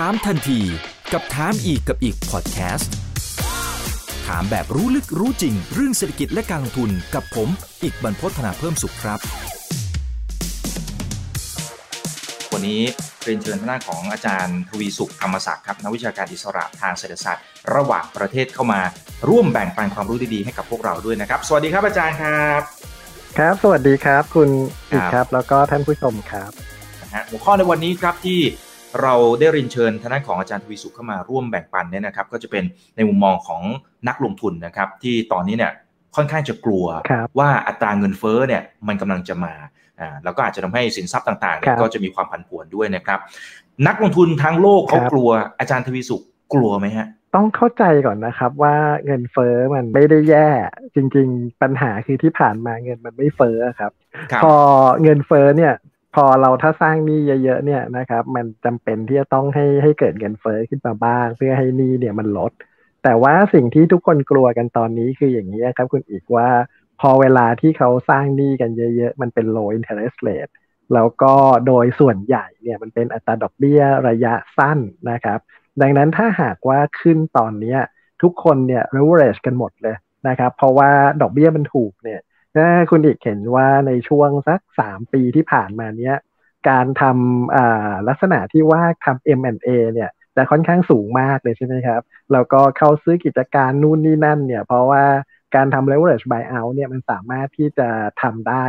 ถามทันทีกับถามอีกกับอีกพอดแคสต์ถามแบบรู้ลึกรู้จริง เรื่องเศรษฐกิจและการลงทุนกับผม อีกบรรพฒนาเพิ่มสุขครับ วันนี้เรียนเชิญทางด้านของอาจารย์ทวีสุขธรรมศักดิ์ครับนักวิชาการอิสระทางเศรษฐศาสตร์ ระหว่างประเทศเข้ามาร่วมแบ่งปันความรู้ดีๆให้กับพวกเราด้วยนะครับ สวัสดีครับอาจารย์ครับ ครับ สวัสดีครับ คุณอีคกรับครับ แล้วก็ท่านผู้ชมครับนะฮะหัวข้อในวันนี้ครับที่ เราได้เรียนเชิญทางด้านของอาจารย์ทวีสุขเข้ามาร่วมแบ่งปันเนี่ยนะครับ ก็จะเป็นในมุมมองของนักลงทุนนะครับ ที่ตอนนี้เนี่ยค่อนข้างจะกลัวครับว่าอัตราเงินเฟ้อเนี่ยมันกำลังจะมาอ่าแล้วก็อาจจะทำให้สินทรัพย์ต่างๆเนี่คยรับก็จะมีความผันผวนด้วยนะครับ นักลงทุนทั้งโลกเขาครับกลัวอาจารย์ทวีสุขกลัวไหมฮะต้องเข้าใจก่อนนะครับว่าเงินเฟ้อมันไม่ได้แย่ จริง ๆ ปัญหาคือที่ผ่านมาเงินมันไม่เฟ้อครับครับพอเงินเฟ้อเนี่ย พอเราถ้าสร้างหนี้เยอะๆเนี่ยนะครับ มันจำเป็นที่จะต้องให้ให้เกิดเงินเฟ้อขึ้นมาบ้าง เพื่อให้หนี้เนี่ยมันลด แต่ว่าสิ่งที่ทุกคนกลัวกันตอนนี้คืออย่างนี้ครับ คุณอีกว่าพอเวลาที่เขาสร้างหนี้กันเยอะ ๆ มันเป็น low interest rate แล้วก็โดยส่วนใหญ่เนี่ยมันเป็นอัตราดอกเบี้ยระยะสั้นนะครับ ดังนั้นถ้าหากว่าขึ้นตอนนี้ทุกคนเนี่ย leverage กันหมดเลยนะครับ เพราะว่าดอกเบี้ยมันถูกเนี่ย ถ้าคุณอีกเห็นว่าในช่วงสัก3ปีที่ผ่านมาเนี้ย การทำลักษณะที่ว่าทำ M&A เนี่ยจะค่อนข้างสูงมากเลยใช่ไหมครับ แล้วก็เข้าซื้อกิจการนู่นนี่นั่นเนี่ย เพราะว่าการทำ leverage buyout เนี่ยมันสามารถที่จะทำได้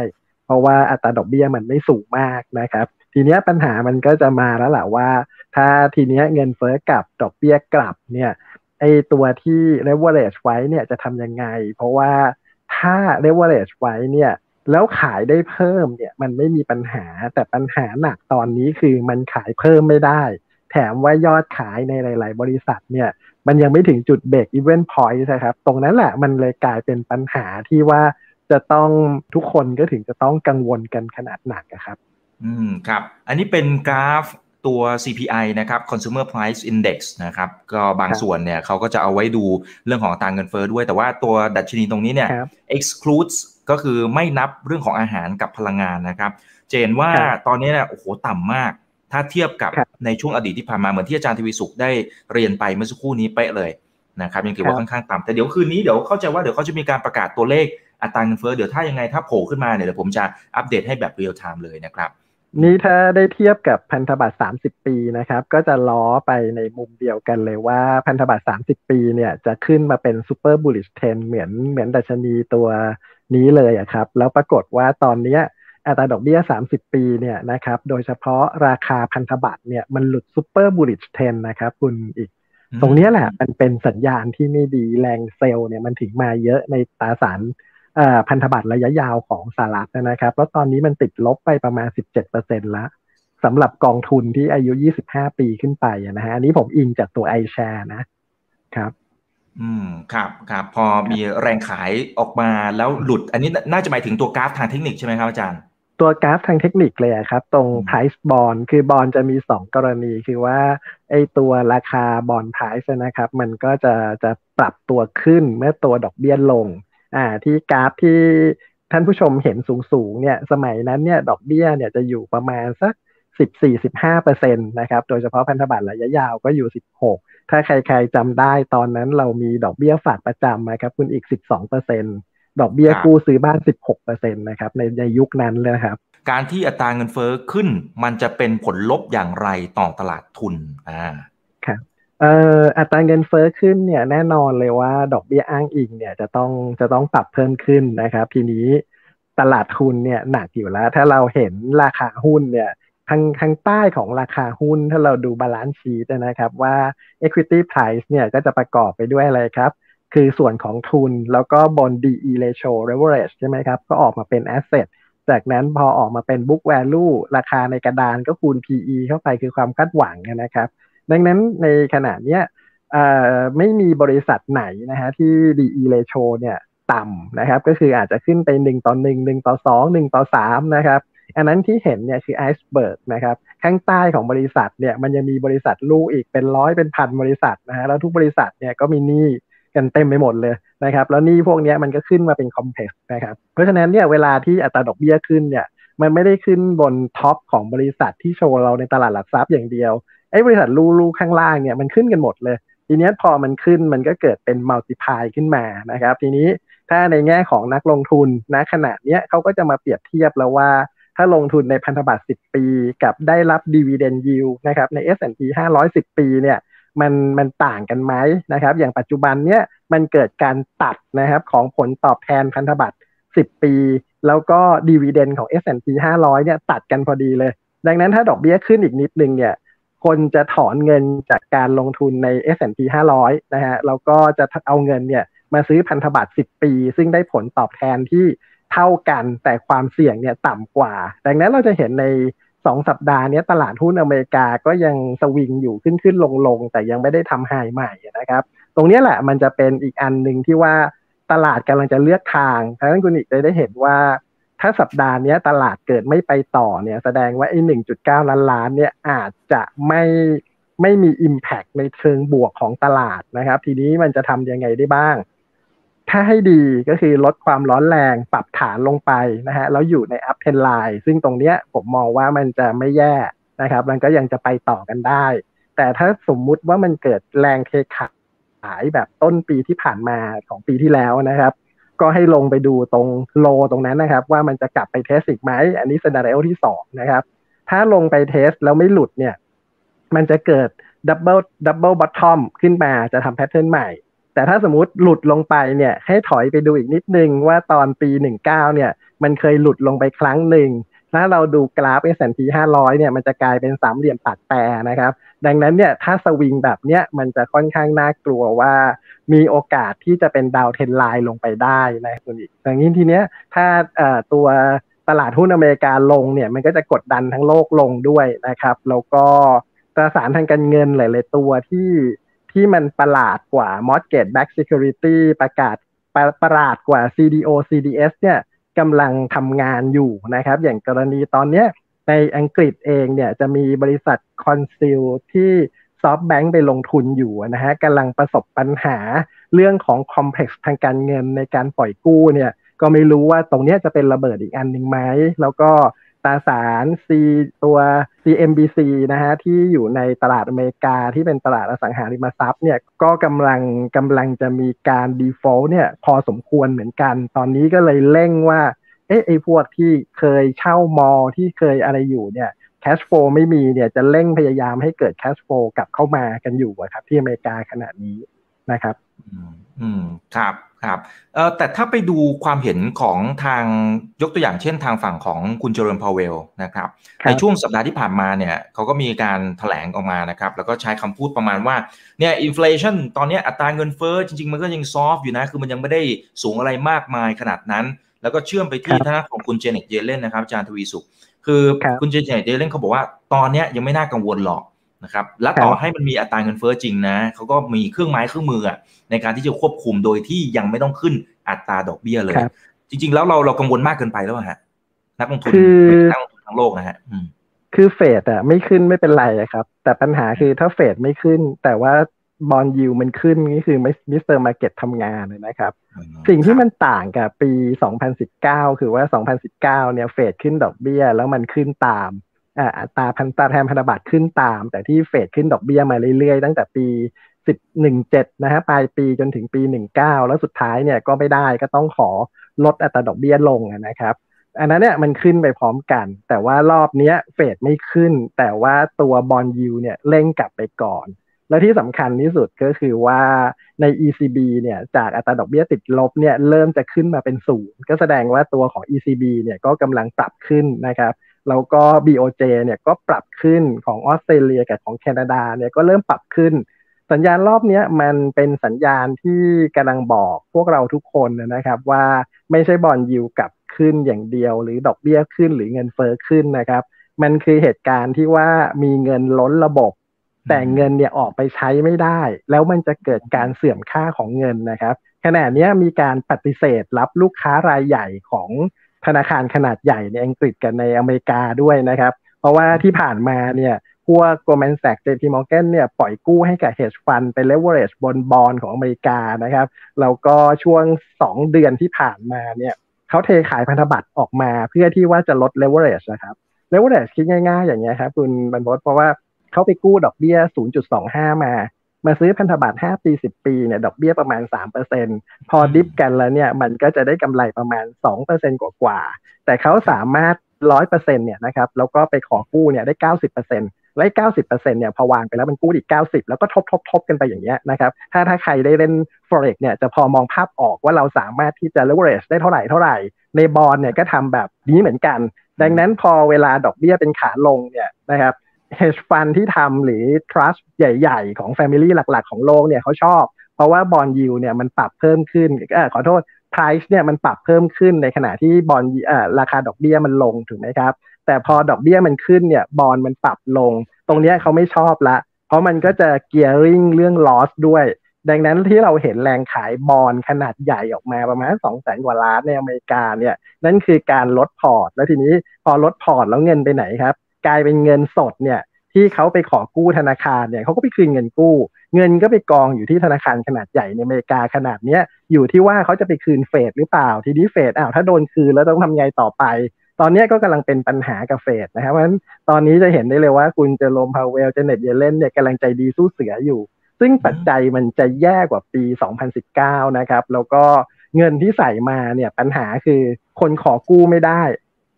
เพราะว่าอัตราดอกเบี้ยมันไม่สูงมากนะครับ ทีเนี้ยปัญหามันก็จะมาแล้วแหละว่า ถ้าทีเนี้ยเงินเฟ้อกับดอกเบี้ยกลับเนี่ยไอตัวที่ leverage ไว้เนี่ยจะทำยังไง เพราะว่า ถ้า leverage ไว้เนี่ย แล้วขายได้เพิ่มเนี่ย มันไม่มีปัญหาแต่ปัญหาหนักตอนนี้คือมันขายเพิ่มไม่ได้ แถมว่ายอดขายในหลาย ๆ บริษัทเนี่ย มันยังไม่ถึงจุดเบรกอีเวนต์พอยต์นะครับ ตรงนั้นแหละมันเลยกลายเป็นปัญหาที่ว่าจะต้องทุกคนก็ถึงจะต้องกังวลกันขนาดหนักครับ อืมครับ อันนี้เป็นกราฟ ตัว CPI นะครับ Consumer Price Index นะครับ ก็บางครับส่วนเนี่ยเขาก็จะเอาไว้ดูเรื่องของอัตราเงินเฟ้อด้วย แต่ว่าตัวดัชนีตรงนี้เนี่ยครับ excludes ก็คือไม่นับเรื่องของอาหารกับพลังงานนะครับจะเห็นว่าครับตอนนี้เนี่ยโอ้โหต่ำมาก ถ้าเทียบกับครับในช่วงอดีตที่ผ่านมา เหมือนที่อาจารย์ทวีสุขได้เรียนไปเมื่อสักครู่นี้เป๊ะเลยนะครับยังถือว่าครับค่อนข้างต่ำแต่เดี๋ยวคืนนี้เดี๋ยวเข้าใจว่าเดี๋ยวเขาจะมีการประกาศตัวเลขอัตราเงินเฟ้อเดี๋ยวถ้ายังไงถ้าโผล่ขึ้นมาเนี่ยเดี๋ยวผมจะอัปเดตให้แบบ real time เลยนะครับ นี่ถ้าได้เทียบกับพันธบัตร 30 ปีนะครับ ก็จะล้อไปในมุมเดียวกันเลยว่าพันธบัตร 30 ปีเนี่ยจะขึ้นมาเป็น super bullish trend เหมือนเหมือนดัชนีตัวนี้เลยอะครับ แล้วปรากฏว่าตอนเนี้ยอัตราดอกเบี้ย 30 ปีเนี่ยนะครับ โดยเฉพาะราคาพันธบัตรเนี่ยมันหลุด super bullish trend นะครับคุณอิก ตรงนี้แหละมันเป็นสัญญาณที่ไม่ดีแรง sell เนี่ยมันถึงมาเยอะในตราสาร พันธบัตรระยะยาวของสหรัฐนะครับ แล้วตอนนี้มันติดลบไปประมาณ 17%แล้วสำหรับกองทุนที่อายุ 25 ปีขึ้นไปอะนะฮะอันนี้ผมอิงจากตัว iShare นะครับ อืมครับครับพอมีแรงขายออกมาแล้วหลุด อันนี้น่าจะหมายถึงตัวกราฟทางเทคนิคใช่ไหมครับอาจารย์ ตัวกราฟทางเทคนิคเลยอะครับ ตรงอืม price bond คือบอลจะมี 2 กรณีคือว่าไอตัวราคาบอล price นะครับ มันก็จะจะปรับตัวขึ้นเมื่อตัวดอกเบี้ยลง อ่าที่กราฟที่ท่านผู้ชมเห็นสูงๆเนี่ยสมัยนั้นเนี่ยดอกเบี้ยเนี่ยจะอยู่ประมาณสัก14-15เปอร์เซ็นต์นะครับ โดยเฉพาะพันธบัตรระยะยาวก็อยู่16ถ้าใครๆจำได้ตอนนั้นเรามีดอกเบี้ยฝากประจำนะครับ คุณอีก12เปอร์เซ็นต์ดอกเบี้ยกู้ซื้อบ้าน16เปอร์เซ็นต์นะครับในในยุคนั้นเลยครับ การที่อัตราเงินเฟ้อขึ้นมันจะเป็นผลลบอย่างไรต่อตลาดทุนอ่า เอ่ออัตราเงินเฟ้อขึ้นเนี่ยแน่นอนเลยว่าดอกเบี้ยอ้างอิงเนี่ยจะต้องจะต้องปรับเพิ่มขึ้นนะครับ ทีนี้ตลาดทุนเนี่ยหนักอยู่แล้ว ถ้าเราเห็นราคาหุ้นเนี่ยทางทางใต้ของราคาหุ้นถ้าเราดู balance sheet นะครับว่า equity price เนี่ยก็จะประกอบไปด้วยอะไรครับ คือส่วนของทุนแล้วก็บน DE ratio leverage ใช่ไหมครับ ก็ออกมาเป็น asset จากนั้นพอออกมาเป็น book value ราคาในกระดานก็คูณ PE เข้าไปคือความคาดหวังนะครับ ดังนั้นในขณะเนี้ยไม่มีบริษัทไหนนะฮะที่ DE ratio เนี่ยต่ำนะครับ ก็คืออาจจะขึ้นไป1ต่อ1 1ต่อ2 1ต่อ3นะครับอันนั้นที่เห็นเนี่ยคือไอซ์เบิร์กนะครับข้างใต้ของบริษัทเนี่ยมันยังมีบริษัทลูกอีกเป็นร้อยเป็นพันบริษัทนะฮะแล้วทุกบริษัทเนี่ยก็มีหนี้กันเต็มไปหมดเลยนะครับแล้วหนี้พวกนี้มันก็ขึ้นมาเป็น complex นะครับเพราะฉะนั้นเนี่ยเวลาที่อัตราดอกเบี้ยขึ้นเนี่ยมันไม่ได้ขึ้นบน top ของบริษัทที่โชว์เราในตลาดหลักทรัพย์อย่างเดียว อ้บริษัทลูกๆข้างล่างเนี่ยมันขึ้นกันหมดเลย ทีนี้พอมันขึ้นมันก็เกิดเป็น multiply ขึ้นมานะครับ ทีนี้ถ้าในแง่ของนักลงทุนนะขณะเนี้ยเขาก็จะมาเปรียบเทียบแล้วว่า ถ้าลงทุนในพันธบัตร 10 ปีกับได้รับดีเวเดนยิวนะครับใน S&P 500 10 ปีเนี่ยมันมันต่างกันไหมนะครับ อย่างปัจจุบันเนี้ยมันเกิดการตัดนะครับของผลตอบแทนพันธบัตร 10 ปี แล้วก็ดีเวเดนของ S&P 500 เนี่ยตัดกันพอดีเลย ดังนั้นถ้าดอกเบี้ยขึ้นอีกนิดนึงเนี่ย คนจะถอนเงินจากการลงทุนใน S&P 500 นะฮะแล้วก็จะเอาเงินเนี่ยมาซื้อพันธบัตร 10 ปี ซึ่งได้ผลตอบแทนที่เท่ากันแต่ความเสี่ยงเนี่ยต่ำกว่า ดังนั้นเราจะเห็นในสองสัปดาห์นี้ตลาดหุ้นอเมริกาก็ยังสวิงอยู่ขึ้นขึ้นลงลงแต่ยังไม่ได้ทำไฮใหม่นะครับ ตรงนี้แหละมันจะเป็นอีกอันหนึ่งที่ว่าตลาดกำลังจะเลือกทางท่านคุณอีกจะได้เห็นว่า ถ้าสัปดาห์นี้ตลาดเกิดไม่ไปต่อเนี่ย แสดงว่าไอ้หนึ่งจุดเก้าล้านล้านเนี่ยอาจจะไม่ไม่มี Impact ในเชิงบวกของตลาดนะครับ ทีนี้มันจะทำยังไงได้บ้าง ถ้าให้ดีก็คือลดความร้อนแรงปรับฐานลงไปนะฮะแล้วอยู่ใน up trend line ซึ่งตรงเนี้ยผมมองว่ามันจะไม่แย่นะครับ มันก็ยังจะไปต่อกันได้ แต่ถ้าสมมุติว่ามันเกิดแรงเทขายแบบต้นปีที่ผ่านมาของปีที่แล้วนะครับ ก็ให้ลงไปดูตรง low ตรงนั้นนะครับ ว่ามันจะกลับไป test อีกไหมอันนี้ scenario ที่สองนะครับ ถ้าลงไป test แล้วไม่หลุดเนี่ย มันจะเกิด double double bottom ขึ้นมาจะทำ pattern ใหม่ แต่ถ้าสมมติหลุดลงไปเนี่ยให้ถอยไปดูอีกนิดนึงว่าตอนปี 19เนี่ย มันเคยหลุดลงไปครั้งหนึ่ง ถ้าเราดูกราฟ S&P 500 เนี่ยมันจะกลายเป็นสามเหลี่ยมตัดแปรนะครับ ดังนั้นเนี่ยถ้าสวิงแบบเนี้ยมันจะค่อนข้างน่ากลัวว่า มีโอกาสที่จะเป็นดาวเทนไลน์ลงไปได้นะคุณอีกอย่างนี้ทีเนี้ยถ้าตัวตลาดหุ้นอเมริกาลงเนี่ยมันก็จะกดดันทั้งโลกลงด้วยนะครับแล้วก็ตราสารทางการเงินหลายๆตัวที่ที่มันประหลาดกว่า mortgage Back security ประกาศประประหลาดกว่า CDO CDS เนี่ย กำลังทำงานอยู่นะครับ อย่างกรณีตอนนี้ในอังกฤษเองเนี่ยจะมีบริษัทคอนซิลที่ซอฟต์แบงค์ไปลงทุนอยู่นะฮะกำลังประสบปัญหาเรื่องของคอมเพล็กซ์ทางการเงินในการปล่อยกู้เนี่ยก็ไม่รู้ว่าตรงนี้จะเป็นระเบิดอีกอันหนึ่งไหมแล้วก็ ตราสาร C ตัว CMBC นะฮะที่อยู่ในตลาดอเมริกาที่เป็นตลาดอสังหาริมทรัพย์เนี่ยก็กำลังกำลังจะมีการ default เนี่ยพอสมควรเหมือนกัน ตอนนี้ก็เลยเร่งว่าเอ๊ะไอ้พวกที่เคยเช่ามอที่เคยอะไรอยู่เนี่ย cash flow ไม่มีเนี่ยจะเร่งพยายามให้เกิด cash flow กลับเข้ามากันอยู่ครับที่อเมริกาขณะนี้นะครับ อืมครับ ครับเอ่อแต่ถ้าไปดูความเห็นของทางยกตัวอย่างเช่นทางฝั่งของคุณเจริญพาวเวลนะครับในช่วงสัปดาห์ที่ผ่านมาเนี่ยเขาก็มีการถแถลงออกมานะครับ แล้วก็ใช้คำพูดประมาณว่าเนี่ย inflation ตอนนี้อัตราเงินเฟ้อจริง ๆ มันก็ยัง soft อยู่นะ คือมันยังไม่ได้สูงอะไรมากมายขนาดนั้น แล้วก็เชื่อมไปที่ทางของคุณเจเน็ตเยเลนนะครับอาจารย์ทวีสุข คือคุณเจเน็ตเยเลนเขาบอกว่าตอนนี้ยังไม่น่ากังวลหรอก นะครับและต่อให้มันมีอัตราเงินเฟ้อจริงนะเขาก็มีเครื่องไม้เครื่องมือในการที่จะควบคุมโดยที่ยังไม่ต้องขึ้นอัตราดอกเบี้ยเลย จริง ๆ แล้วเราเรากังวลมากเกินไปแล้วฮะนักลงทุนนักลงทุนทั้งโลกนะฮะคือเฟดอะไม่ขึ้นไม่เป็นไรครับ แต่ปัญหาคือถ้าเฟดไม่ขึ้น แต่ว่า bond yield มันขึ้นนี่คือ Mr. Market ทำงานเลยนะครับ สิ่งที่มันต่างกับปี 2019 คือว่า 2019 เนี่ยเฟดขึ้นดอกเบี้ย แล้วมันขึ้นตาม อัตราผลตอบแทนพันธบัตรขึ้นตาม แต่ที่เฟดขึ้นดอกเบี้ยมาเรื่อยๆ ตั้งแต่ปีสิบหนึ่งเจ็ดนะฮะปลายปีจนถึงปีหนึ่งเก้าแล้วสุดท้ายเนี่ยก็ไม่ได้ก็ต้องขอลดอัตราดอกเบี้ยลงนะครับอันนั้นเนี่ยมันขึ้นไปพร้อมกัน แต่ว่ารอบนี้เฟดไม่ขึ้น แต่ว่าตัวบอลยูเนี่ยเร่งกลับไปก่อน และที่สำคัญที่สุดก็คือว่าใน ECB เนี่ยจากอัตราดอกเบี้ยติดลบเนี่ยเริ่มจะขึ้นมาเป็นศูนย์ก็แสดงว่าตัวของ ECB เนี่ยก็กำลังปรับขึ้นนะครับ แล้วก็ BOJ เนี่ยก็ปรับขึ้นของออสเตรเลียกับของแคนาดาเนี่ยก็เริ่มปรับขึ้น สัญญาณรอบนี้มันเป็นสัญญาณที่กำลังบอกพวกเราทุกคนนะครับว่าไม่ใช่บอลยิวกับขึ้นอย่างเดียว หรือดอกเบี้ยขึ้นหรือเงินเฟอ้อขึ้นนะครับ มันคือเหตุการณ์ที่ว่ามีเงินล้นระบบ แต่เงินเนี่ยออกไปใช้ไม่ได้ แล้วมันจะเกิดการเสื่อมค่าของเงินนะครับขณะนี้มีการปฏิเสธรับลูกค้ารายใหญ่ของ ธนาคารขนาดใหญ่ในอังกฤษกันในอเมริกาด้วยนะครับ เพราะว่าที่ผ่านมาเนี่ยพวก Goldman Sachs JP Morgan เนี่ยปล่อยกู้ให้กับ hedge fund ไป leverage บนบอลของอเมริกานะครับแล้วก็ช่วง 2 เดือนที่ผ่านมาเนี่ยเขาเทขายพันธบัตรออกมาเพื่อที่ว่าจะลด leverage นะครับ leverage คิดง่ายๆ อย่างเงี้ยครับคุณบรรพตเพราะว่าเขาไปกู้ดอกเบี้ย 0.25 มา มาซื้อพันธบัตร 5 ปี 10 ปีเนี่ยดอกเบี้ยประมาณ 3%พอดิฟกันแล้วเนี่ยมันก็จะได้กำไรประมาณ 2%กว่าๆแต่เขาสามารถ 100%เนี่ยนะครับแล้วก็ไปขอกู้เนี่ยได้ 90%และ90%เนี่ยพอวางไปแล้วมันกู้อีก90แล้วก็ทบทบทบกันไปอย่างเงี้ยนะครับถ้าถ้าใครได้เล่น forex เนี่ยจะพอมองภาพออกว่าเราสามารถที่จะ leverage ได้เท่าไหร่เท่าไหร่ ในบอลเนี่ยก็ทำแบบนี้เหมือนกัน ดังนั้นพอเวลาดอกเบี้ยเป็นขาลงเนี่ยนะครับ hedge fund ที่ทำหรือ trust ใหญ่ ๆ ของ family หลัก ๆ ของโลกเนี่ยเขาชอบ เพราะว่าบอลยิวเนี่ยมันปรับเพิ่มขึ้นอขอโทษ price เนี่ยมันปรับเพิ่มขึ้นในขณะที่บอลราคาดอกเบี้ยมันลงถูกไหมครับ แต่พอดอกเบี้ยมันขึ้นเนี่ยบอลมันปรับลง ตรงนี้เขาไม่ชอบละ เพราะมันก็จะ gearing เรื่อง loss ด้วย ดังนั้นที่เราเห็นแรงขายบอลขนาดใหญ่ออกมาประมาณสองแสนกว่าล้านในอเมริกาเนี่ยนั่นคือการลดพอร์ต แล้วทีนี้พอลดพอร์ตแล้วเงินไปไหนครับ กลายเป็นเงินสดเนี่ย ที่เขาไปขอกู้ธนาคารเนี่ยเขาก็ไปคืนเงินกู้ เงินก็ไปกองอยู่ที่ธนาคารขนาดใหญ่ในอเมริกาขณะเนี้ยอยู่ที่ว่าเขาจะไปคืนเฟดหรือเปล่า ทีนี้เฟดอ้าวถ้าโดนคืนแล้วต้องทำไงต่อไป ตอนนี้ก็กำลังเป็นปัญหากับเฟดนะครับเพราะฉะนั้นตอนนี้จะเห็นได้เลยว่าคุณเจอโรมพาวเวลเจเน็ตเยเลนเนี่ยกำลังใจดีสู้เสืออยู่ ซึ่งปัจจัยมันจะแย่กว่าปี 2019 นะครับแล้วก็เงินที่ใส่มาเนี่ยปัญหาคือคนขอกู้ไม่ได้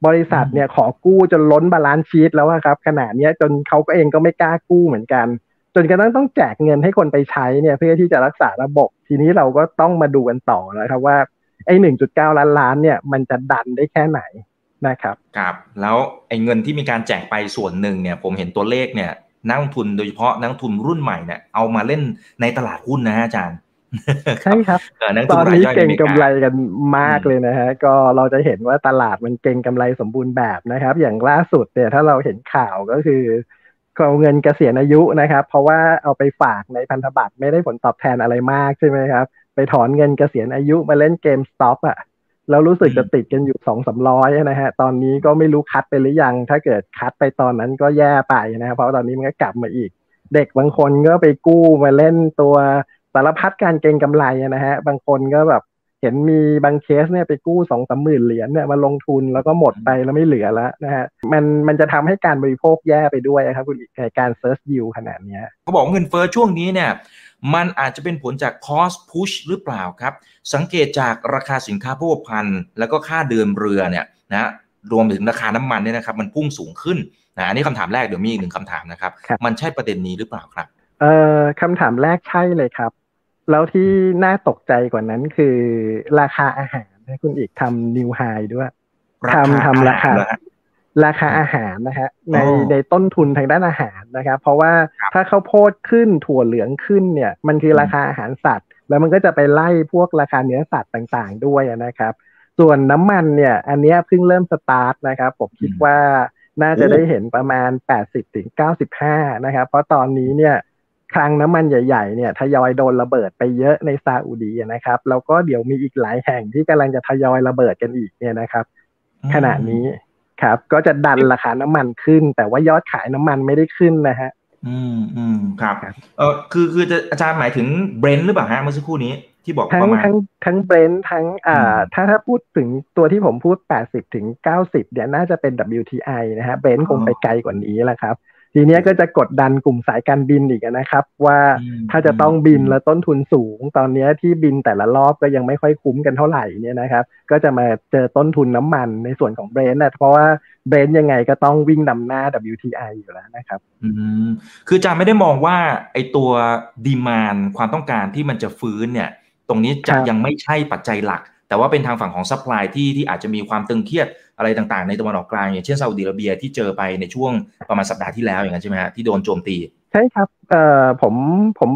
บริษัทเนี่ยขอกู้จนล้น balance sheet แล้วครับขณะนี้จนเขาก็เองก็ไม่กล้ากู้เหมือนกัน จนกระทั่งต้องแจกเงินให้คนไปใช้เนี่ยเพื่อที่จะรักษาระบบ ทีนี้เราก็ต้องมาดูกันต่อแล้วครับว่าไอ้หนึ่งจุดเก้าล้านล้านเนี่ยมันจะดันได้แค่ไหนนะครับครับ แล้วไอ้เงินที่มีการแจกไปส่วนหนึ่งเนี่ย ผมเห็นตัวเลขเนี่ยนักลงทุนโดยเฉพาะนักลงทุนรุ่นใหม่เนี่ยเอามาเล่นในตลาดหุ้นนะฮะอาจารย์ ใช่ครับตอนนี้เก่งกำไรกันมากเลยนะฮะก็เราจะเห็นว่าตลาดมันเก่งกำไรสมบูรณ์แบบนะครับ อย่างล่าสุดเนี่ยถ้าเราเห็นข่าวก็คือเอาเงินเกษียณอายุนะครับ เพราะว่าเอาไปฝากในพันธบัตรไม่ได้ผลตอบแทนอะไรมากใช่ไหมครับ ไปถอนเงินเกษียณอายุมาเล่นเกมสต็อปอะแล้วรู้สึกจะติดกันอยู่สองสามร้อยนะฮะตอนนี้ก็ไม่รู้ cut ไปหรือยัง ถ้าเกิด cut ไปตอนนั้นก็แย่ไปนะครับเพราะตอนนี้มันก็กลับมาอีก เด็กบางคนก็ไปกู้มาเล่นตัวสารพัดการเก็งกำไรนะฮะ บางคนก็แบบเห็นมีบางเคสเนี่ยไปกู้สองสามหมื่นเหรียญเนี่ยมาลงทุนแล้วก็หมดไปแล้วไม่เหลือแล้วนะฮะมันมันจะทำให้การบริโภคแย่ไปด้วยครับคุณอิกการ search ยิวขณะนี้เขาบอกเงินเฟ้อช่วงนี้เนี่ยมันอาจจะเป็นผลจาก cost push หรือเปล่าครับ สังเกตจากราคาสินค้าโภคภัณฑ์ แล้วก็ค่าเดินเรือเนี่ยนะรวมถึงราคาน้ำมันเนี่ยนะครับมันพุ่งสูงขึ้นนะอันนี้คำถามแรกเดี๋ยวมีอีกหนึ่งคำถามนะครับ มันใช่ประเด็นนี้หรือเปล่าครับเอ่อคำถามแรกใช่เลยครับ แล้วที่น่าตกใจกว่านั้นคือราคาอาหารนะคุณอีกทำนิวไฮด้วยทำทำราคา ราคาอาหารนะฮะในในต้นทุนทางด้านอาหารนะครับ เพราะว่าถ้าข้าวโพดขึ้นถั่วเหลืองขึ้นเนี่ย มันคือราคาอาหารสัตว์ แล้วมันก็จะไปไล่พวกราคาเนื้อสัตว์ต่างๆ ด้วยนะครับ ส่วนน้ำมันเนี่ย อันนี้เพิ่งเริ่มสตาร์ทนะครับ ผมคิดว่าน่าจะได้เห็นประมาณ 80ถึง95 นะครับ เพราะตอนนี้เนี่ย คลังน้ำมันใหญ่ ๆ เนี่ยทยอยโดนระเบิดไปเยอะในซาอุดีนะครับ แล้วก็เดี๋ยวมีอีกหลายแห่งที่กำลังจะทยอยระเบิดกันอีกเนี่ยนะครับ ขณะนี้ครับ ก็จะดันราคาน้ำมันขึ้น แต่ว่ายอดขายน้ำมันไม่ได้ขึ้นนะฮะ อืมอืมครับเออคือคือจะอาจารย์หมายถึงเบรนท์หรือเปล่าฮะเมื่อสักครู่นี้ที่บอกทั้งทั้งทั้งเบรนท์ทั้งอ่าถ้าถ้าพูดถึงตัวที่ผมพูด 80 ถึง 90เดี๋ยวน่าจะเป็น WTI นะฮะเบรนท์คงไปไกลกว่านี้แหละครับ ทีนี้ก็จะกดดันกลุ่มสายการบินอีกนะครับ ว่าถ้าจะต้องบินแล้วต้นทุนสูง ตอนนี้ที่บินแต่ละรอบก็ยังไม่ค่อยคุ้มกันเท่าไหร่เนี่ยนะครับ ก็จะมาเจอต้นทุนน้ำมันในส่วนของเบรนท์นะเพราะว่าเบรนท์ยังไงก็ต้องวิ่งนำหน้า WTI อยู่แล้วนะครับ อืมคืออาจารย์ไม่ได้มองว่าไอตัว demand ความต้องการที่มันจะฟื้นเนี่ย ตรงนี้จะยังไม่ใช่ปัจจัยหลัก แต่ว่าเป็นทางฝั่งของ supply ที่ที่อาจจะมีความตึงเครียดอะไรต่างๆ ในตะวันออกกลางอย่างเช่นซาอุดิอาระเบียที่เจอไปในช่วงประมาณสัปดาห์ที่แล้วอย่างนั้นใช่ไหมฮะที่โดนโจมตี ใช่ครับเอ่อผมผม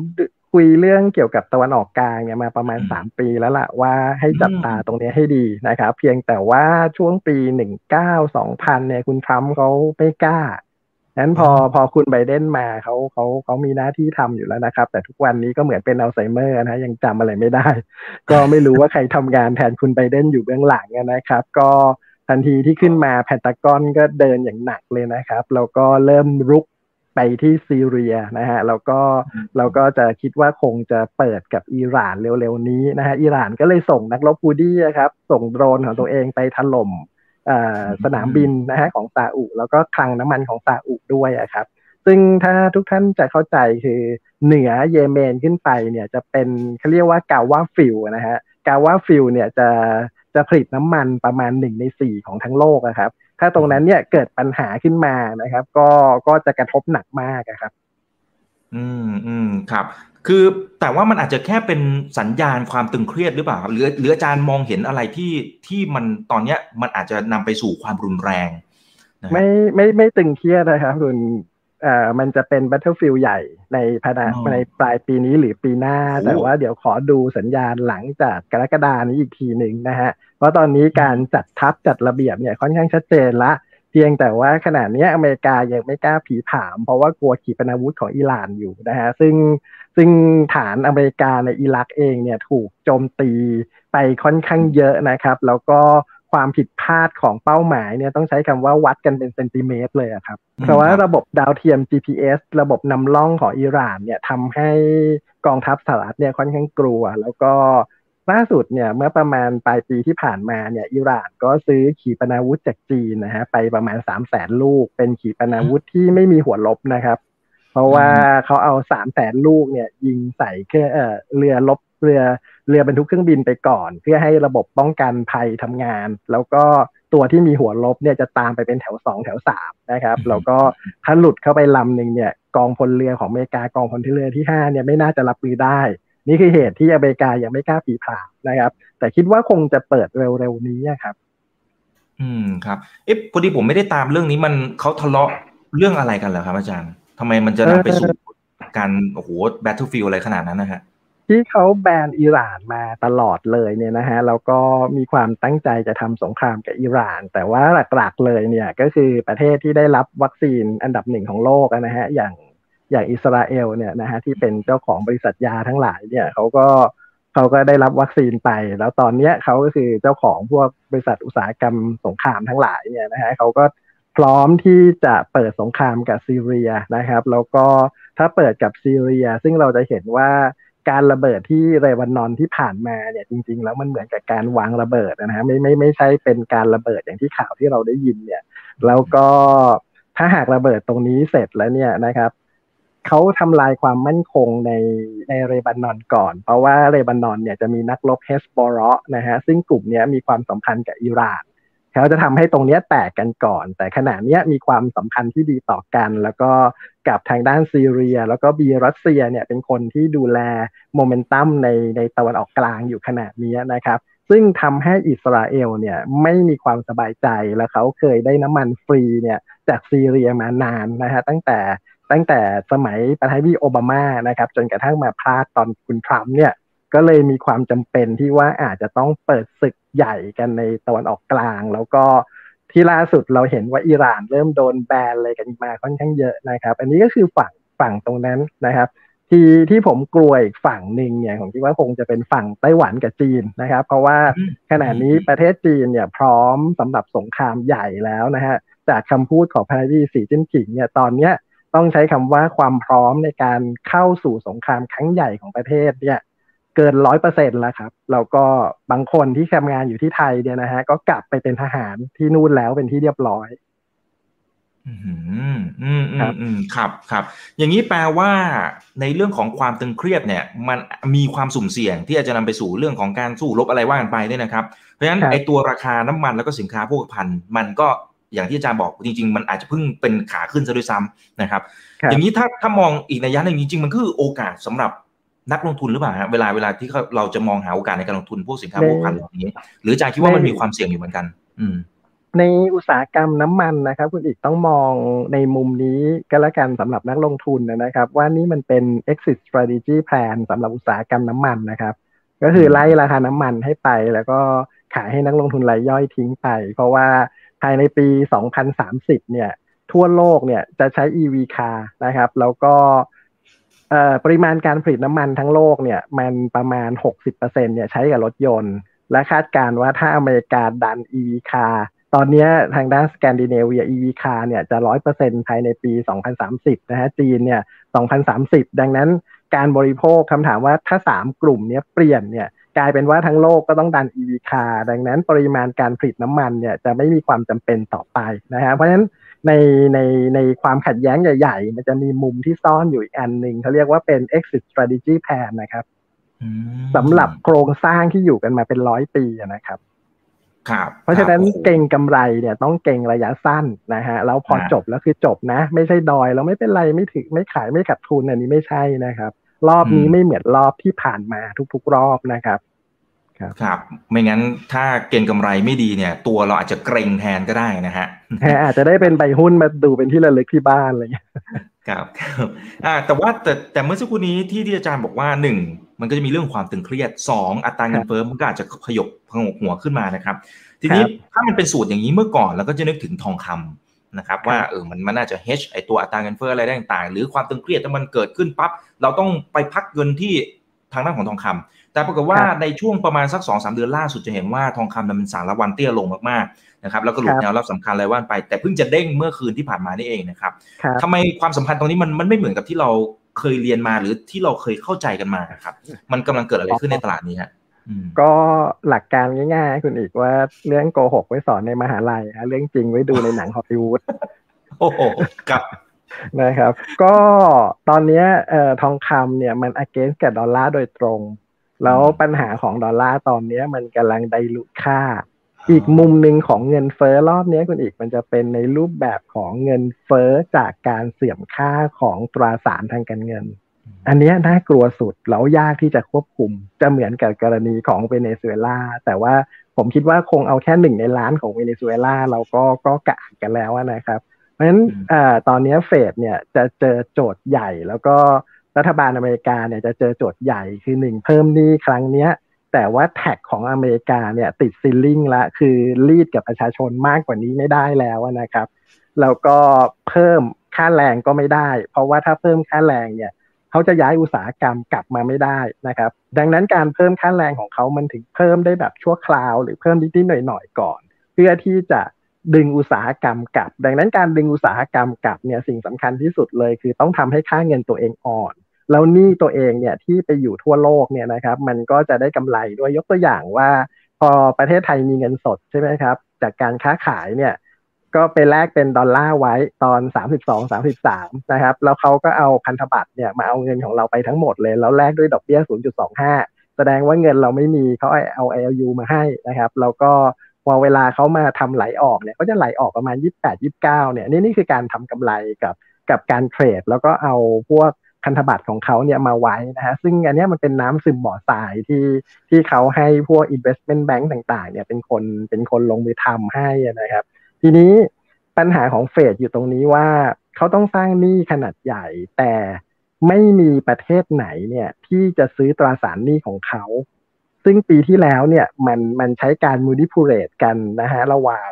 คุยเรื่องเกี่ยวกับตะวันออกกลางเนี่ยมาประมาณสามปีแล้วล่ะว่าให้จับตาตรงนี้ให้ดีนะครับ เพียงแต่ว่าช่วงปีหนึ่งเก้าสองพันเนี่ยคุณทรัมป์เขาไม่กล้า นั้นพอพอคุณไบเดนมาเขาเขาเขามีหน้าที่ทำอยู่แล้วนะครับ แต่ทุกวันนี้ก็เหมือนเป็นอัลไซเมอร์นะยังจำอะไรไม่ได้ ก็ไม่รู้ว่าใครทำงานแทนคุณไบเดนอยู่เบื้องหลังนะครับ ก็ทันทีที่ขึ้นมาแพนตากอนก็เดินอย่างหนักเลยนะครับแล้วก็เริ่มรุกไปที่ซีเรียนะฮะแล้วก็เราก็จะคิดว่าคงจะเปิดกับอิหร่านเร็วๆนี้นะฮะอิหร่านก็เลยส่งนักรบฮูตีครับ ส่งโดรนของตัวเองไปถล่ม สนามบินนะฮะของซาอุ แล้วก็คลังน้ำมันของซาอุด้วยครับ ซึ่งถ้าทุกท่านจะเข้าใจคือเหนือเยเมนขึ้นไปเนี่ยจะเป็นเขาเรียกว่า Ghawar field นะฮะ Ghawar field เนี่ยจะจะผลิตน้ำมันประมาณหนึ่งในสี่ของทั้งโลกนะครับ ถ้าตรงนั้นเนี่ยเกิดปัญหาขึ้นมานะครับ ก็ก็จะกระทบหนักมากครับ อืมอืมครับ คือแต่ว่ามันอาจจะแค่เป็นสัญญาณความตึงเครียดหรือเปล่าหรือหรืออาจารย์มองเห็นอะไรที่ที่มันตอนเนี้ยมันอาจจะนำไปสู่ความรุนแรงไม่ไม่ไม่ตึงเครียดนะครับคุณอ่ามันจะเป็น battlefield ใหญ่ในภายในปลายปีนี้หรือปีหน้า แต่ว่าเดี๋ยวขอดูสัญญาณหลังจากกรกฎานี้อีกทีหนึ่งนะฮะ เพราะตอนนี้การจัดทัพจัดระเบียบเนี่ยค่อนข้างชัดเจนละ เพียงแต่ว่าขณะนี้อเมริกายังไม่กล้าผีผาม เพราะว่ากลัวขีปนาวุธของอิหร่านอยู่นะฮะซึ่งซึ่งฐานอเมริกาในอิรักเองเนี่ยถูกโจมตีไปค่อนข้างเยอะนะครับ แล้วก็ความผิดพลาดของเป้าหมายเนี่ยต้องใช้คำว่าวัดกันเป็นเซนติเมตรเลยครับเพราะว่าระบบดาวเทียม GPS ระบบนำล่องของอิหร่านเนี่ยทำให้กองทัพสหรัฐเนี่ยค่อนข้างกลัว แล้วก็ ล่าสุดเนี่ยเมื่อประมาณปลายปีที่ผ่านมาเนี่ยอิหร่านก็ซื้อขีปนาวุธจากจีนนะฮะไปประมาณ3 0 0แสนลูก เป็นขีปนาวุธที่ไม่มีหัวลบนะครับ เพราะว่าเขาเอา3 0 0แสนลูกเนี่ยยิงใส่เครื่องเรือลบเรือเรือบรรทุกเครื่องบินไปก่อน เพื่อให้ระบบป้องกันภัยทำงาน แล้วก็ตัวที่มีหัวลบเนี่ยจะตามไปเป็นแถวสองแถวสามนะครับ แล้วก็ถ้าหลุดเข้าไปลำหนึ่งเนี่ย กองพลเรือของอเมริกากองพลเรือที่ห้าเนี่ยไม่น่าจะรับมือได้ นี่คือเหตุที่อเมริกายังไม่กล้าผีผานะครับ แต่คิดว่าคงจะเปิดเร็วๆนี้ครับ อืมครับเอ๊ะพอดีผมไม่ได้ตามเรื่องนี้มันเขาทะเลาะเรื่องอะไรกันเหรอครับ อาจารย์ทำไมมันจะนำไปสู่การโอ้โห battlefield อะไรขนาดนั้นนะฮะที่เขาแบนอิหร่านมาตลอดเลยเนี่ยนะฮะแล้วก็มีความตั้งใจจะทำสงครามกับอิหร่าน แต่ว่าหลักๆเลยเนี่ยก็คือประเทศที่ได้รับวัคซีนอันดับหนึ่งของโลกนะฮะอย่าง อย่างอิสราเอลเนี่ยนะฮะที่เป็นเจ้าของบริษัทยาทั้งหลายเนี่ยเขาก็เขาก็ได้รับวัคซีนไป แล้วตอนเนี้ยเขาก็คือเจ้าของพวกบริษัทอุตสาหกรรมสงครามทั้งหลายเนี่ยนะฮะเขาก็พร้อมที่จะเปิดสงครามกับซีเรียนะครับ แล้วก็ถ้าเปิดกับซีเรีย ซึ่งเราจะเห็นว่าการระเบิดที่เรวันนอนที่ผ่านมาเนี่ยจริง ๆ แล้วมันเหมือนกับการวางระเบิดนะฮะไม่ไม่ไม่ใช่เป็นการระเบิดอย่างที่ข่าวที่เราได้ยินเนี่ย แล้วก็ถ้าหากระเบิดตรงนี้เสร็จแล้วเนี่ยนะครับ เขาทำลายความมั่นคงในในเลบานอนก่อน เพราะว่าเลบานอนเนี่ยจะมีนักรบเฮซบอลเลาะห์นะฮะซึ่งกลุ่มนี้มีความสัมพันธ์กับอิหร่านเขาจะทำให้ตรงนี้แตกกันก่อน แต่ขณะนี้มีความสัมพันธ์ที่ดีต่อกัน แล้วก็กับทางด้านซีเรีย แล้วก็มีรัสเซียเนี่ยเป็นคนที่ดูแลโมเมนตัมในในตะวันออกกลางอยู่ขณะนี้นะครับ ซึ่งทำให้อิสราเอลเนี่ยไม่มีความสบายใจ แล้วเขาเคยได้น้ำมันฟรีเนี่ยจากซีเรียมานานนะฮะตั้งแต่ ตั้งแต่สมัยประธานาธิบดีโอบามานะครับ จนกระทั่งมาพลาดตอนคุณทรัมป์เนี่ยก็เลยมีความจำเป็นที่ว่าอาจจะต้องเปิดศึกใหญ่กันในตะวันออกกลาง แล้วก็ที่ล่าสุดเราเห็นว่าอิหร่านเริ่มโดนแบนอะไรกันมาค่อนข้างเยอะนะครับ อันนี้ก็คือฝั่งฝั่งตรงนั้นนะครับ ที่ที่ผมกลัวอีกฝั่งหนึ่งเนี่ยผมคิดว่าคงจะเป็นฝั่งไต้หวันกับจีนนะครับ เพราะว่าขณะนี้ประเทศจีนเนี่ยพร้อมสำหรับสงครามใหญ่แล้วนะฮะจากคำพูดของพระดีสีจิ้นผิงเนี่ยตอนเนี้ย ต้องใช้คำว่าความพร้อมในการเข้าสู่สงครามครั้งใหญ่ของประเทศเนี่ยเกินร้อยเปอร์เซ็นต์แล้วครับ แล้วก็บางคนที่ทำงานอยู่ที่ไทยเนี่ยนะฮะ ก็กลับไปเป็นทหารที่นู่นแล้วเป็นที่เรียบร้อย อืมอืมอืมอืมครับครับ อย่างนี้แปลว่าในเรื่องของความตึงเครียดเนี่ย มันมีความสุ่มเสี่ยงที่อาจจะนำไปสู่เรื่องของการสู้รบอะไรว่ากันไปเนี่ยนะครับ เพราะฉะนั้นไอ้ตัวราคาน้ำมันแล้วก็สินค้าพวกพันมันก็ อย่างที่อาจารย์บอกจริง ๆ มันอาจจะเพิ่งเป็นขาขึ้นซะด้วยซ้ำนะครับ อย่างนี้ถ้าถ้ามองอีกในยะหนึ่งจริงๆมันคือโอกาสสำหรับนักลงทุนหรือเปล่าฮะเวลาเวลาที่เราจะมองหาโอกาสในการลงทุนพวกสินค้าพวกพันเหล่านี้ หรือจารคิดว่ามันมีความเสี่ยงอยู่เหมือนกัน อืมในอุตสาหกรรมน้ำมันนะครับ คุณอีกต้องมองในมุมนี้ก็แล้วกันสำหรับนักลงทุนนะครับ ว่านี่มันเป็น exit strategy plan สำหรับอุตสาหกรรมน้ำมันนะครับ ก็คือไล่ราคาน้ำมันให้ไป แล้วก็ขายให้นักลงทุนรายย่อยทิ้งไป เพราะว่า ภายในปี 2030 เนี่ย ทั่วโลกเนี่ยจะใช้ EV car นะครับ แล้วก็ปริมาณการผลิตน้ำมันทั้งโลกเนี่ย มันประมาณ 60%เนี่ยใช้กับรถยนต์ และคาดการว่าถ้าอเมริกาดัน EV car ตอนนี้ทางด้านสแกนดิเนเวีย EV car เนี่ยจะร้อยเปอร์เซ็นภายในปี 2030 นะฮะ จีนเนี่ย 2030 ดังนั้นการบริโภคคำถามว่าถ้า 3 กลุ่มนี้เปลี่ยนเนี่ย กลายเป็นว่าทั้งโลกก็ต้องดัน EV car ดังนั้นปริมาณการผลิตน้ำมันเนี่ยจะไม่มีความจำเป็นต่อไปนะฮะเพราะฉะนั้นในในในความขัดแย้งใหญ่ ๆ มันจะมีมุมที่ซ่อนอยู่อีกอันหนึ่งเขาเรียกว่าเป็น exit strategy plan นะครับสำหรับโครงสร้างที่อยู่กันมาเป็นร้อยปีนะครับครับเพราะฉะนั้นเก่งกำไรเนี่ยต้องเก่งระยะสั้นนะฮะแล้วพอจบแล้วคือจบนะ ไม่ใช่ดอยแล้วไม่เป็นไรไม่ถึงไม่ขายไม่ขาดทุนอันนี้ไม่ใช่นะครับ รอบนี้ไม่เหมือนรอบที่ผ่านมาทุก ๆ รอบนะครับ ครับไม่งั้นถ้าเก่งกำไรไม่ดีเนี่ย ตัวเราอาจจะเกรงแทนก็ได้นะฮะอาจจะได้เป็นใบหุ้นมาดูเป็นที่ระลึกที่บ้านอะไรอย่างเงี้ยครับอ่าแต่ว่าแต่แต่เมื่อสักครู่นี้ที่ที่อาจารย์บอกว่าหนึ่งมันก็จะมีเรื่องความตึงเครียดสองอัตราเงินเฟ้อมันก็อาจจะขยบพงกหัวขึ้นมานะครับ ทีนี้ถ้ามันเป็นสูตรอย่างนี้เมื่อก่อนเราก็จะนึกถึงทองคำ นะครับว่าเออมันมันน่าจะ hedge ไอตัวอัตราเงินเฟ้ออะไรต่างๆ หรือความตึงเครียดถ้ามันเกิดขึ้นปั๊บเราต้องไปพักเงินที่ทางด้านของทองคำแต่ปรากฏว่าในช่วงประมาณสักสองสามเดือนล่าสุดจะเห็นว่าทองคำมันสารวันเตี้ยลงมากๆนะครับแล้วก็หลุดแนวรับสำคัญอะไรว่านไป แต่เพิ่งจะเด้งเมื่อคืนที่ผ่านมานี่เองนะครับทำไมความสัมพันธ์ตรงนี้มันมันไม่เหมือนกับที่เราเคยเรียนมาหรือที่เราเคยเข้าใจกันมาครับมันกำลังเกิดอะไรขึ้นในตลาดนี้ฮะ ก็หลักการง่ายๆคุณอีกว่าเรื่องโกหกไว้สอนในมหาลัยเรื่องจริงไว้ดูในหนังฮอลลีวูดโอ้โหครับนะครับ ก็ตอนนี้เอ่อทองคำเนี่ยมัน against กับดอลลาร์โดยตรง แล้วปัญหาของดอลลาร์ตอนนี้มันกำลังไดลุค่า อีกมุมหนึ่งของเงินเฟ้อรอบนี้คุณอีกมันจะเป็นในรูปแบบของเงินเฟ้อจากการเสื่อมค่าของตราสารทางการเงิน อันนี้น่ากลัวสุดแล้วยากที่จะควบคุม จะเหมือนกับกรณีของเวเนซุเอลาแต่ว่าผมคิดว่าคงเอาแค่หนึ่งในล้านของเวเนซุเอลาเราก็ก็กะกันแล้วนะครับ เพราะฉะนั้นอตอนนี้เฟดเนี่ยจะเจอโจทย์ใหญ่แล้วก็รัฐบาลอเมริกาเนี่ยจะเจอโจทย์ใหญ่คือหนึ่งเพิ่มหนี้ครั้งเนี้ย แต่ว่าแท็กของอเมริกาเนี่ยติดซิลลิงละคือรีดกับประชาชนมากกว่านี้ไม่ได้แล้วนะครับแล้วก็เพิ่มค่าแรงก็ไม่ได้ เพราะว่าถ้าเพิ่มค่าแรงเนี่ย เขาจะย้ายอุตสาหกรรมกลับมาไม่ได้นะครับ ดังนั้นการเพิ่มค่าแรงของเขามันถึงเพิ่มได้แบบชั่วคราว หรือเพิ่มนิดๆหน่อยๆก่อน เพื่อที่จะดึงอุตสาหกรรมกลับ ดังนั้นการดึงอุตสาหกรรมกลับเนี่ยสิ่งสำคัญที่สุดเลยคือต้องทำให้ค่าเงินตัวเองอ่อนแล้วหนี้ตัวเองเนี่ยที่ไปอยู่ทั่วโลกเนี่ยนะครับ มันก็จะได้กำไรด้วยยกตัวอย่างว่า พอประเทศไทยมีเงินสดใช่ไหมครับ จากการค้าขายเนี่ย ก็ไปแลกเป็นดอลลาร์ไว้ตอน 32 33 นะครับ แล้วเขาก็เอาพันธบัตรเนี่ยมาเอาเงินของเราไปทั้งหมดเลย แล้วแลกด้วยดอกเบี้ย 0.25 แสดงว่าเงินเราไม่มีเขาเอา ALU มาให้นะครับ แล้วก็พอเวลาเขามาทำไหลออกเนี่ยเขาจะไหลออกประมาณ 28 29 เนี่ยนี่นี่คือการทำกำไรกับกับการเทรด แล้วก็เอาพวกพันธบัตรของเขาเนี่ยมาไว้นะฮะซึ่งอันนี้มันเป็นน้ำซึมบ่อทรายที่ที่เขาให้พวก investment bank ต่างๆ เนี่ยเป็นคนเป็นคนลงมือทำให้นะครับ ทีนี้ปัญหาของเฟดอยู่ตรงนี้ว่าเขาต้องสร้างหนี้ขนาดใหญ่ แต่ไม่มีประเทศไหนเนี่ยที่จะซื้อตราสารหนี้ของเขา ซึ่งปีที่แล้วเนี่ยมันมันใช้การมูดิพูเรตกันนะฮะระหว่าง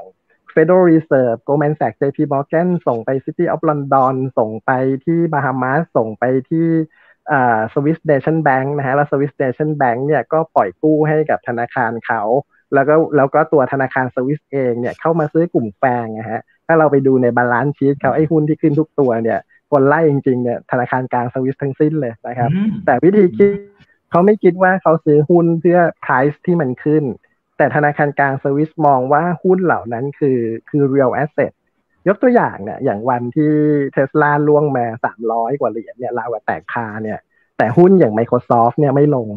Federal Reserve Goldman Sachs JP Morgan ส่งไป City of London ส่งไปที่บาฮามาสส่งไปที่อ่า Swiss National Bank นะฮะแล้ว Swiss National Bank เนี่ยก็ปล่อยกู้ให้กับธนาคารเขา แล้วก็แล้วก็ตัวธนาคารสวิสเองเนี่ยเข้ามาซื้อกลุ่ม FAANG นะฮะถ้าเราไปดูใน balance sheet เขาไอ้หุ้นที่ขึ้นทุกตัวเนี่ยคนไล่จริงๆเนี่ยธนาคารกลางสวิสทั้งสิ้นเลยนะครับ แต่วิธีคิดเขาไม่คิดว่าเขาซื้อหุ้นเพื่อ price ที่มันขึ้น แต่ธนาคารกลางสวิสมองว่าหุ้นเหล่านั้นคือคือ real asset ยกตัวอย่างเนี่ยอย่างวันที่เทสลาล่วงมาสามร้อยกว่าเหรียญเนี่ยราวกับแตกคาเนี่ยแต่หุ้นอย่าง Microsoft เนี่ยไม่ลง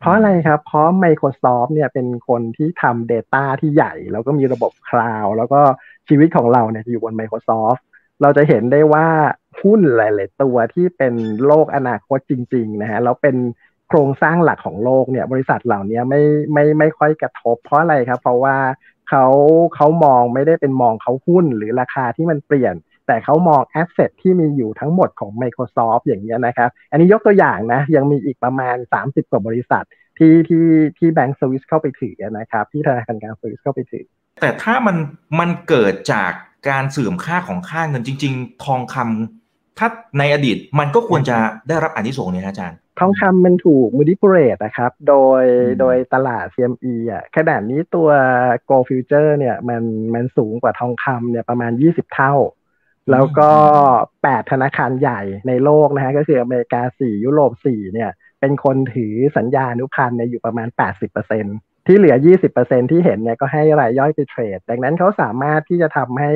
เพราะอะไรครับ เพราะ Microsoft เนี่ยเป็นคนที่ทำ Data ที่ใหญ่ แล้วก็มีระบบคลาวแล้วก็ชีวิตของเราเนี่ยอยู่บน Microsoft เราจะเห็นได้ว่าหุ้นหลาย ๆ ตัวที่เป็นโลกอนาคตจริง ๆ นะฮะแล้วเป็นโครงสร้างหลักของโลกเนี่ย บริษัทเหล่านี้ไม่ไม่ไม่ค่อยกระทบ เพราะอะไรครับ เพราะว่าเขาเขามองไม่ได้เป็นมองเขาหุ้นหรือราคาที่มันเปลี่ยน แต่เขามองแอสเซทที่มีอยู่ทั้งหมดของ Microsoft อย่างนี้นะครับ อันนี้ยกตัวอย่างนะ ยังมีอีกประมาณ 30 กว่าบริษัทที่ที่ที่แบงก์สวิสเข้าไปถือนะครับ ที่ธนาคารกลางสวิสเข้าไปถือ แต่ถ้ามันมันเกิดจากการเสื่อมค่าของค่าเงินจริง ๆ ทองคำถ้าในอดีตมันก็ควรจะได้รับอนิสงส์เนี่ยอาจารย์ทองคำมันถูกมูดิพูเรตนะครับ โดยโดยตลาด CME อะขนาดนี้ตัว Gold Future เนี่ยมันมันสูงกว่าทองคำเนี่ยประมาณ 20 เท่า แล้วก็ 8 ธนาคารใหญ่ในโลกนะฮะก็คืออเมริกา 4 ยุโรป 4 เนี่ย เป็นคนถือสัญญาอนุพันธ์เนี่ยอยู่ประมาณ 80%ที่เหลือ 20%ที่เห็นเนี่ยก็ให้รายย่อยไปเทรด ดังนั้นเขาสามารถที่จะทำให้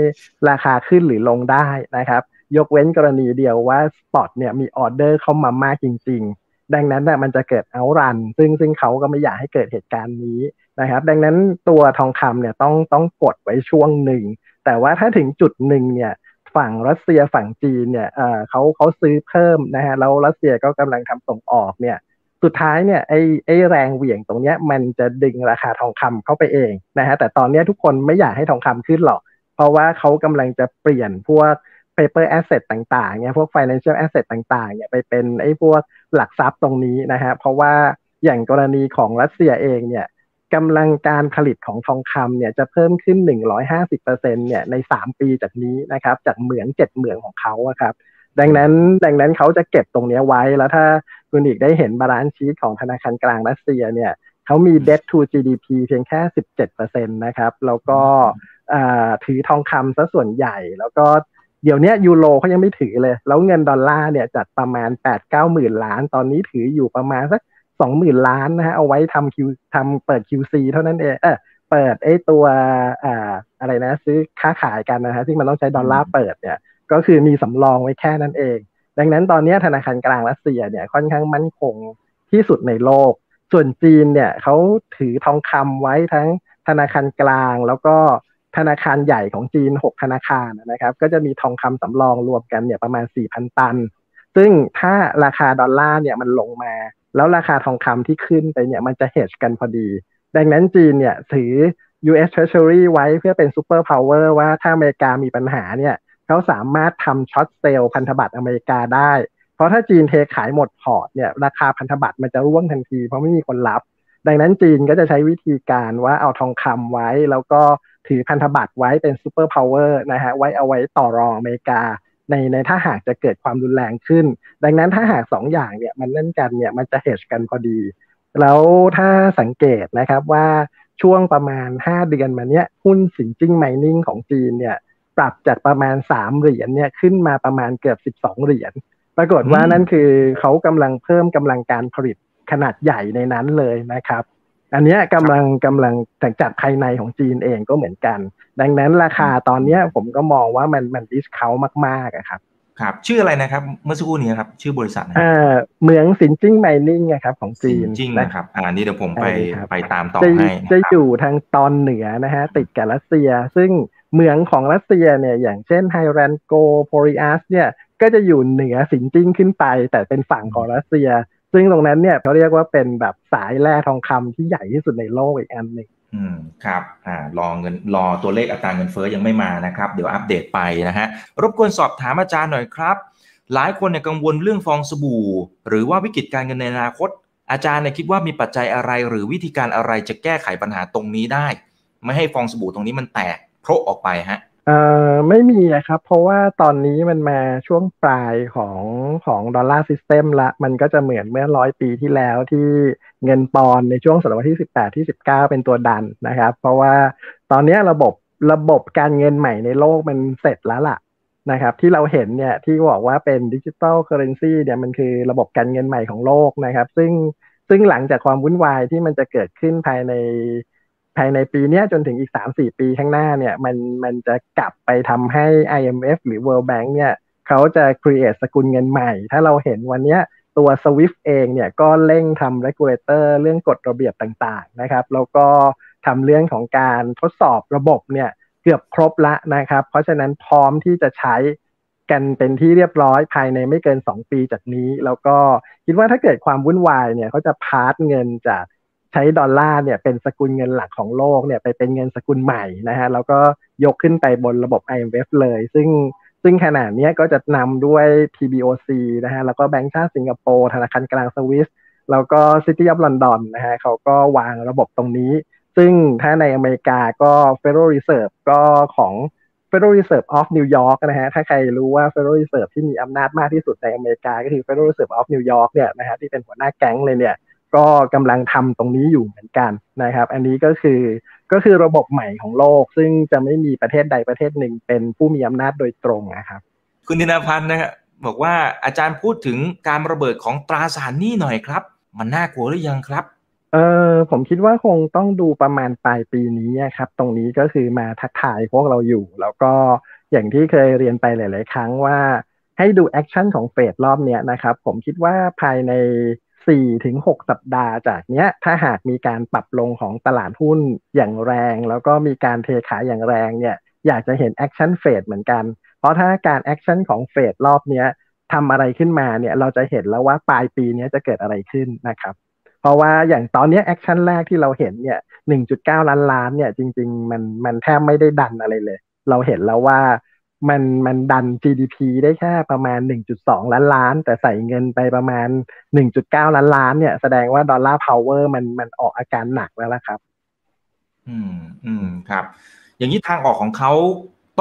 ราคาขึ้นหรือลงได้นะครับยกเว้นกรณีเดียวว่าสปอตเนี่ยมีออเดอร์เข้ามามากจริง ๆ ดังนั้นน่ะมันจะเกิดเอารัน ซึ่งซึ่งเขาก็ไม่อยากให้เกิดเหตุการณ์นี้นะครับ ดังนั้นตัวทองคำเนี่ยต้องต้องกดไว้ช่วงหนึ่ง แต่ว่าถ้าถึงจุดหนึ่งเนี่ย ฝั่งรัสเซียฝั่งจีนเนี่ยเขาเขาซื้อเพิ่มนะฮะแล้วรัสเซียก็กำลังทำส่งออกเนี่ย สุดท้ายเนี่ยไอ้ไอ้แรงเหวี่ยงตรงเนี้ยมันจะดึงราคาทองคำเข้าไปเองนะฮะแต่ตอนเนี้ยทุกคนไม่อยากให้ทองคำขึ้นหรอก เพราะว่าเขากำลังจะเปลี่ยนพวก paper asset ต่างๆเนี่ยพวก financial asset ต่างๆเนี่ยไปเป็นไอ้พวกหลักทรัพย์ตรงนี้นะฮะเพราะว่าอย่างกรณีของรัสเซียเองเนี่ย กำลังการผลิตของทองคำเนี่ยจะเพิ่มขึ้น 150%เนี่ยใน 3 ปีจากนี้นะครับ จากเหมือง 7 เหมืองของเขาครับ ดังนั้นดังนั้นเขาจะเก็บตรงนี้ไว้แล้วถ้าคุณอีกได้เห็น balance sheet ของธนาคารกลางรัสเซียเนี่ยเขามี debt to GDP เพียงแค่ 17%นะครับ แล้วก็ถือทองคำซะส่วนใหญ่ แล้วก็เดี๋ยวนี้ยูโรเขายังไม่ถือเลย แล้วเงินดอลลาร์เนี่ยจัดประมาณ8-9หมื่นล้าน ตอนนี้ถืออยู่ประมาณสัก สองหมื่นล้านนะฮะเอาไว้ทำคิวทำเปิด QC เท่านั้นเองเออเปิดไอ้ตัวอ่าอะไรนะ ซื้อค้าขายกันนะฮะที่มันต้องใช้ดอลลาร์เปิดเนี่ย ก็คือมีสำรองไว้แค่นั้นเอง ดังนั้นตอนนี้ธนาคารกลางรัสเซียเนี่ยค่อนข้างมั่นคงที่สุดในโลก ส่วนจีนเนี่ยเขาถือทองคำไว้ทั้งธนาคารกลางแล้วก็ธนาคารใหญ่ของจีน 6 ธนาคารนะครับ ก็จะมีทองคำสำรองรวมกันเนี่ยประมาณ 4,000 ตัน ซึ่งถ้าราคาดอลลาร์เนี่ยมันลงมา แล้วราคาทองคำที่ขึ้นไปเนี่ยมันจะเฮชกันพอดี ดังนั้นจีนเนี่ยถือ US Treasury ไว้เพื่อเป็น superpower ว่าถ้าอเมริกามีปัญหาเนี่ยเขาสามารถทำ short sell พันธบัตรอเมริกาได้ เพราะถ้าจีนเทขายหมดพอร์ตเนี่ยราคาพันธบัตรมันจะร่วงทันที เพราะไม่มีคนรับ ดังนั้นจีนก็จะใช้วิธีการว่าเอาทองคำไว้ แล้วก็ถือพันธบัตรไว้เป็น superpower นะฮะไว้เอาไว้ต่อรองอเมริกา ในในถ้าหากจะเกิดความรุนแรงขึ้น ดังนั้นถ้าหากสองอย่างเนี่ยมันเล่นกันเนี่ยมันจะเฮชกันพอดี แล้วถ้าสังเกตนะครับว่าช่วงประมาณ 5 เดือนมาเนี้ยหุ้นสินจิ้ง Mining ของจีนเนี่ยปรับจากประมาณ 3 เหรียญเนี่ยขึ้นมาประมาณเกือบ 12 เหรียญปรากฏว่านั่นคือเขากำลังเพิ่มกำลังการผลิตขนาดใหญ่ในนั้นเลยนะครับ อันนี้กำลังกำลังจากภายในของจีนเองก็เหมือนกัน ดังนั้นราคาตอนนี้ผมก็มองว่ามันมัน discount มากๆครับ ครับ ชื่ออะไรนะครับ เมื่อสักครู่นี้ครับ ชื่อบริษัทนะเออ๋อเหมืองสินจิ้ง Mining นะครับของจีนจริงนะครับ อ่านี่เดี๋ยวผมไปไปตามต่อให้จะอยู่ทางตอนเหนือนะฮะติดกับรัสเซีย ซึ่งเมืองของรัสเซียเนี่ยอย่างเช่นไฮแรนโกโพริอัสเนี่ยก็จะอยู่เหนือสินจิ้งขึ้นไป แต่เป็นฝั่งของรัสเซีย ซึ่งตรงนั้นเนี่ยเขาเรียกว่าเป็นแบบสายแร่ทองคำที่ใหญ่ที่สุดในโลกอีกอันหนึ่งอืมครับอ่ารอเงินรอตัวเลขอัตราเงินเฟ้อยังไม่มานะครับ เดี๋ยวอัปเดตไปนะฮะรบกวนสอบถามอาจารย์หน่อยครับ หลายคนเนี่ยกังวลเรื่องฟองสบู่ หรือว่าวิกฤตการเงินในอนาคต อาจารย์เนี่ยคิดว่ามีปัจจัยอะไรหรือวิธีการอะไรจะแก้ไขปัญหาตรงนี้ได้ ไม่ให้ฟองสบู่ตรงนี้มันแตกโพละออกไปฮะ เอ่อไม่มีครับ เพราะว่าตอนนี้มันมาช่วงปลายของของ dollar system ละ มันก็จะเหมือนเมื่อร้อยปีที่แล้วที่เงินปอนด์ในช่วงศตวรรษที่สิบแปดที่สิบเก้าเป็นตัวดันนะครับ เพราะว่าตอนนี้ระบบระบบการเงินใหม่ในโลกมันเสร็จแล้วล่ะนะครับ ที่เราเห็นเนี่ยที่บอกว่าเป็น digital currency เนี่ยมันคือระบบการเงินใหม่ของโลกนะครับ ซึ่งซึ่งหลังจากความวุ่นวายที่มันจะเกิดขึ้นภายใน ภายในปีนี้จนถึงอีก 3-4 ปีข้างหน้าเนี่ยมันมันจะกลับไปทำให้ IMF หรือ World Bank เนี่ยเขาจะ create สกุลเงินใหม่ ถ้าเราเห็นวันนี้ตัว SWIFT เองเนี่ยก็เร่งทำ regulator เรื่องกฎระเบียบต่างๆนะครับแล้วก็ทำเรื่องของการทดสอบระบบเนี่ยเกือบครบละนะครับ เพราะฉะนั้นพร้อมที่จะใช้กันเป็นที่เรียบร้อยภายในไม่เกิน 2 ปีจากนี้ แล้วก็คิดว่าถ้าเกิดความวุ่นวายเนี่ยเขาจะพาร์ตเงินจาก ใช้ดอลลาร์เนี่ยเป็นสกุลเงินหลักของโลกเนี่ยไปเป็นเงินสกุลใหม่นะฮะแล้วก็ยกขึ้นไปบนระบบ IMF เลย ซึ่งซึ่งขณะนี้ก็จะนำด้วย PBOC นะฮะแล้วก็แบงก์ชาติสิงคโปร์ธนาคารกลางสวิสแล้วก็ City of London นะฮะเขาก็วางระบบตรงนี้ ซึ่งถ้าในอเมริกาก็ Federal Reserve ก็ของ Federal Reserve of New York นะฮะ ถ้าใครรู้ว่า Federal Reserve ที่มีอำนาจมากที่สุดในอเมริกา ก็คือ Federal Reserve of New York เนี่ยนะฮะที่เป็นหัวหน้าแก๊งเลยเนี่ย ก็กำลังทำตรงนี้อยู่เหมือนกันนะครับ อันนี้ก็คือก็คือระบบใหม่ของโลก ซึ่งจะไม่มีประเทศใดประเทศหนึ่งเป็นผู้มีอำนาจโดยตรงนะครับ คุณธินพันธ์นะฮะบอกว่าอาจารย์พูดถึงการระเบิดของตราสารหนี้หน่อยครับ มันน่ากลัวหรือยังครับเออผมคิดว่าคงต้องดูประมาณปลายปีนี้ครับ ตรงนี้ก็คือมาทักทายพวกเราอยู่ แล้วก็อย่างที่เคยเรียนไปหลาย ๆ ครั้งว่าให้ดู action ของเฟดรอบเนี้ยนะครับ ผมคิดว่าภายใน 4ถึง6สัปดาห์จากเนี้ย ถ้าหากมีการปรับลงของตลาดหุ้นอย่างแรง แล้วก็มีการเทขายอย่างแรงเนี่ย อยากจะเห็น action เฟดเหมือนกัน เพราะถ้าการ action ของเฟดรอบเนี้ยทำอะไรขึ้นมาเนี่ย เราจะเห็นแล้วว่าปลายปีนี้จะเกิดอะไรขึ้นนะครับ เพราะว่าอย่างตอนนี้ action แรกที่เราเห็นเนี่ย 1.9 ล้านล้านเนี่ยจริง ๆ มันมันแทบไม่ได้ดันอะไรเลย เราเห็นแล้วว่า มันมันดัน GDP ได้แค่ประมาณ 1.2 ล้านล้าน แต่ใส่เงินไปประมาณ 1.9 ล้านล้านเนี่ยแสดงว่า dollar power มันมันออกอาการหนักแล้วละครับ อืมอืมครับ อย่างนี้ทางออกของเขา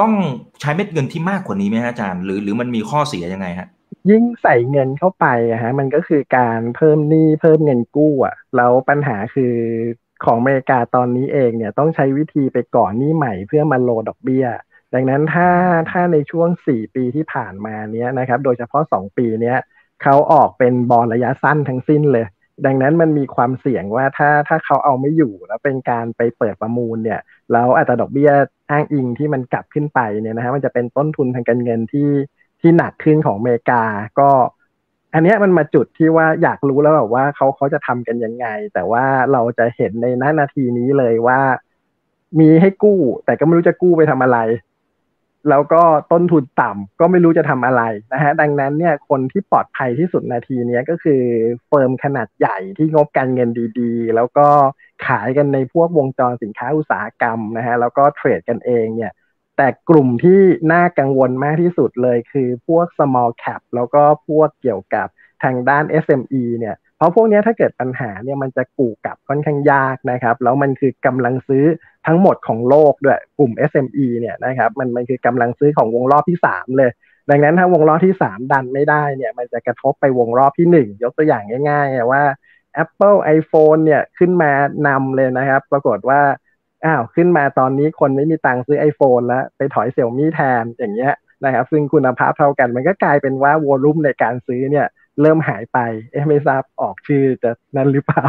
ต้องใช้เม็ดเงินที่มากกว่านี้ไหมฮะอาจารย์หรือหรือมันมีข้อเสียยังไงฮะยิ่งใส่เงินเข้าไปอะฮะมันก็คือการเพิ่มหนี้เพิ่มเงินกู้อะแล้วปัญหาคือของอเมริกาตอนนี้เองเนี่ยต้องใช้วิธีไปก่อนหนี้ใหม่เพื่อมาโลดอกเบี้ย ดังนั้นถ้าถ้าในช่วง 4 ปีที่ผ่านมาเนี้ยนะครับ โดยเฉพาะ 2 ปีเนี้ยเขาออกเป็นบอลระยะสั้นทั้งสิ้นเลย ดังนั้นมันมีความเสี่ยงว่าถ้าถ้าเขาเอาไม่อยู่แล้วเป็นการไปเปิดประมูลเนี่ยแล้วอัตราดอกเบี้ยอ้างอิงที่มันกลับขึ้นไปเนี่ยนะฮะมันจะเป็นต้นทุนทางการเงินที่ที่หนักขึ้นของอเมริกาก็ อันนี้มันมาจุดที่ว่าอยากรู้แล้วแบบว่าเขาเขาจะทำกันยังไง แต่ว่าเราจะเห็นในนานาทีนี้เลยว่า มีให้กู้ แต่ก็ไม่รู้จะกู้ไปทำอะไร แล้วก็ต้นทุนต่ำก็ไม่รู้จะทำอะไรนะฮะดังนั้นเนี่ยคนที่ปลอดภัยที่สุดนาทีนี้ก็คือเฟิร์มขนาดใหญ่ที่งบการเงินดีๆ แล้วก็ขายกันในพวกวงจรสินค้าอุตสาหกรรมนะฮะแล้วก็เทรดกันเองเนี่ยแต่กลุ่มที่น่ากังวลมากที่สุดเลยคือพวก small cap แล้วก็พวกเกี่ยวกับทางด้าน SME เนี่ยเพราะพวกนี้ถ้าเกิดปัญหาเนี่ยมันจะกู่กลับค่อนข้างยากนะครับ แล้วมันคือกำลังซื้อ ทั้งหมดของโลกด้วยกลุ่ม SME เนี่ยนะครับมันมันคือกำลังซื้อของวงรอบที่ 3 เลย ดังนั้นถ้าวงรอบที่ 3 ดันไม่ได้เนี่ยมันจะกระทบไปวงรอบที่ 1 ยกตัวอย่างง่ายๆว่า Apple iPhone เนี่ยขึ้นมานำเลยนะครับ ปรากฏว่าอ้าวขึ้นมาตอนนี้คนไม่มีตังค์ซื้อ iPhone แล้ว ไปถอยเสี่ยมี่แทนอย่างเงี้ยนะครับซึ่งคุณภาพเท่ากันมันก็กลายเป็นว่าวอลุ่มในการซื้อเนี่ยเริ่มหายไป เอ๊ะไม่ทราบออกชื่อจะนั่นหรือเปล่า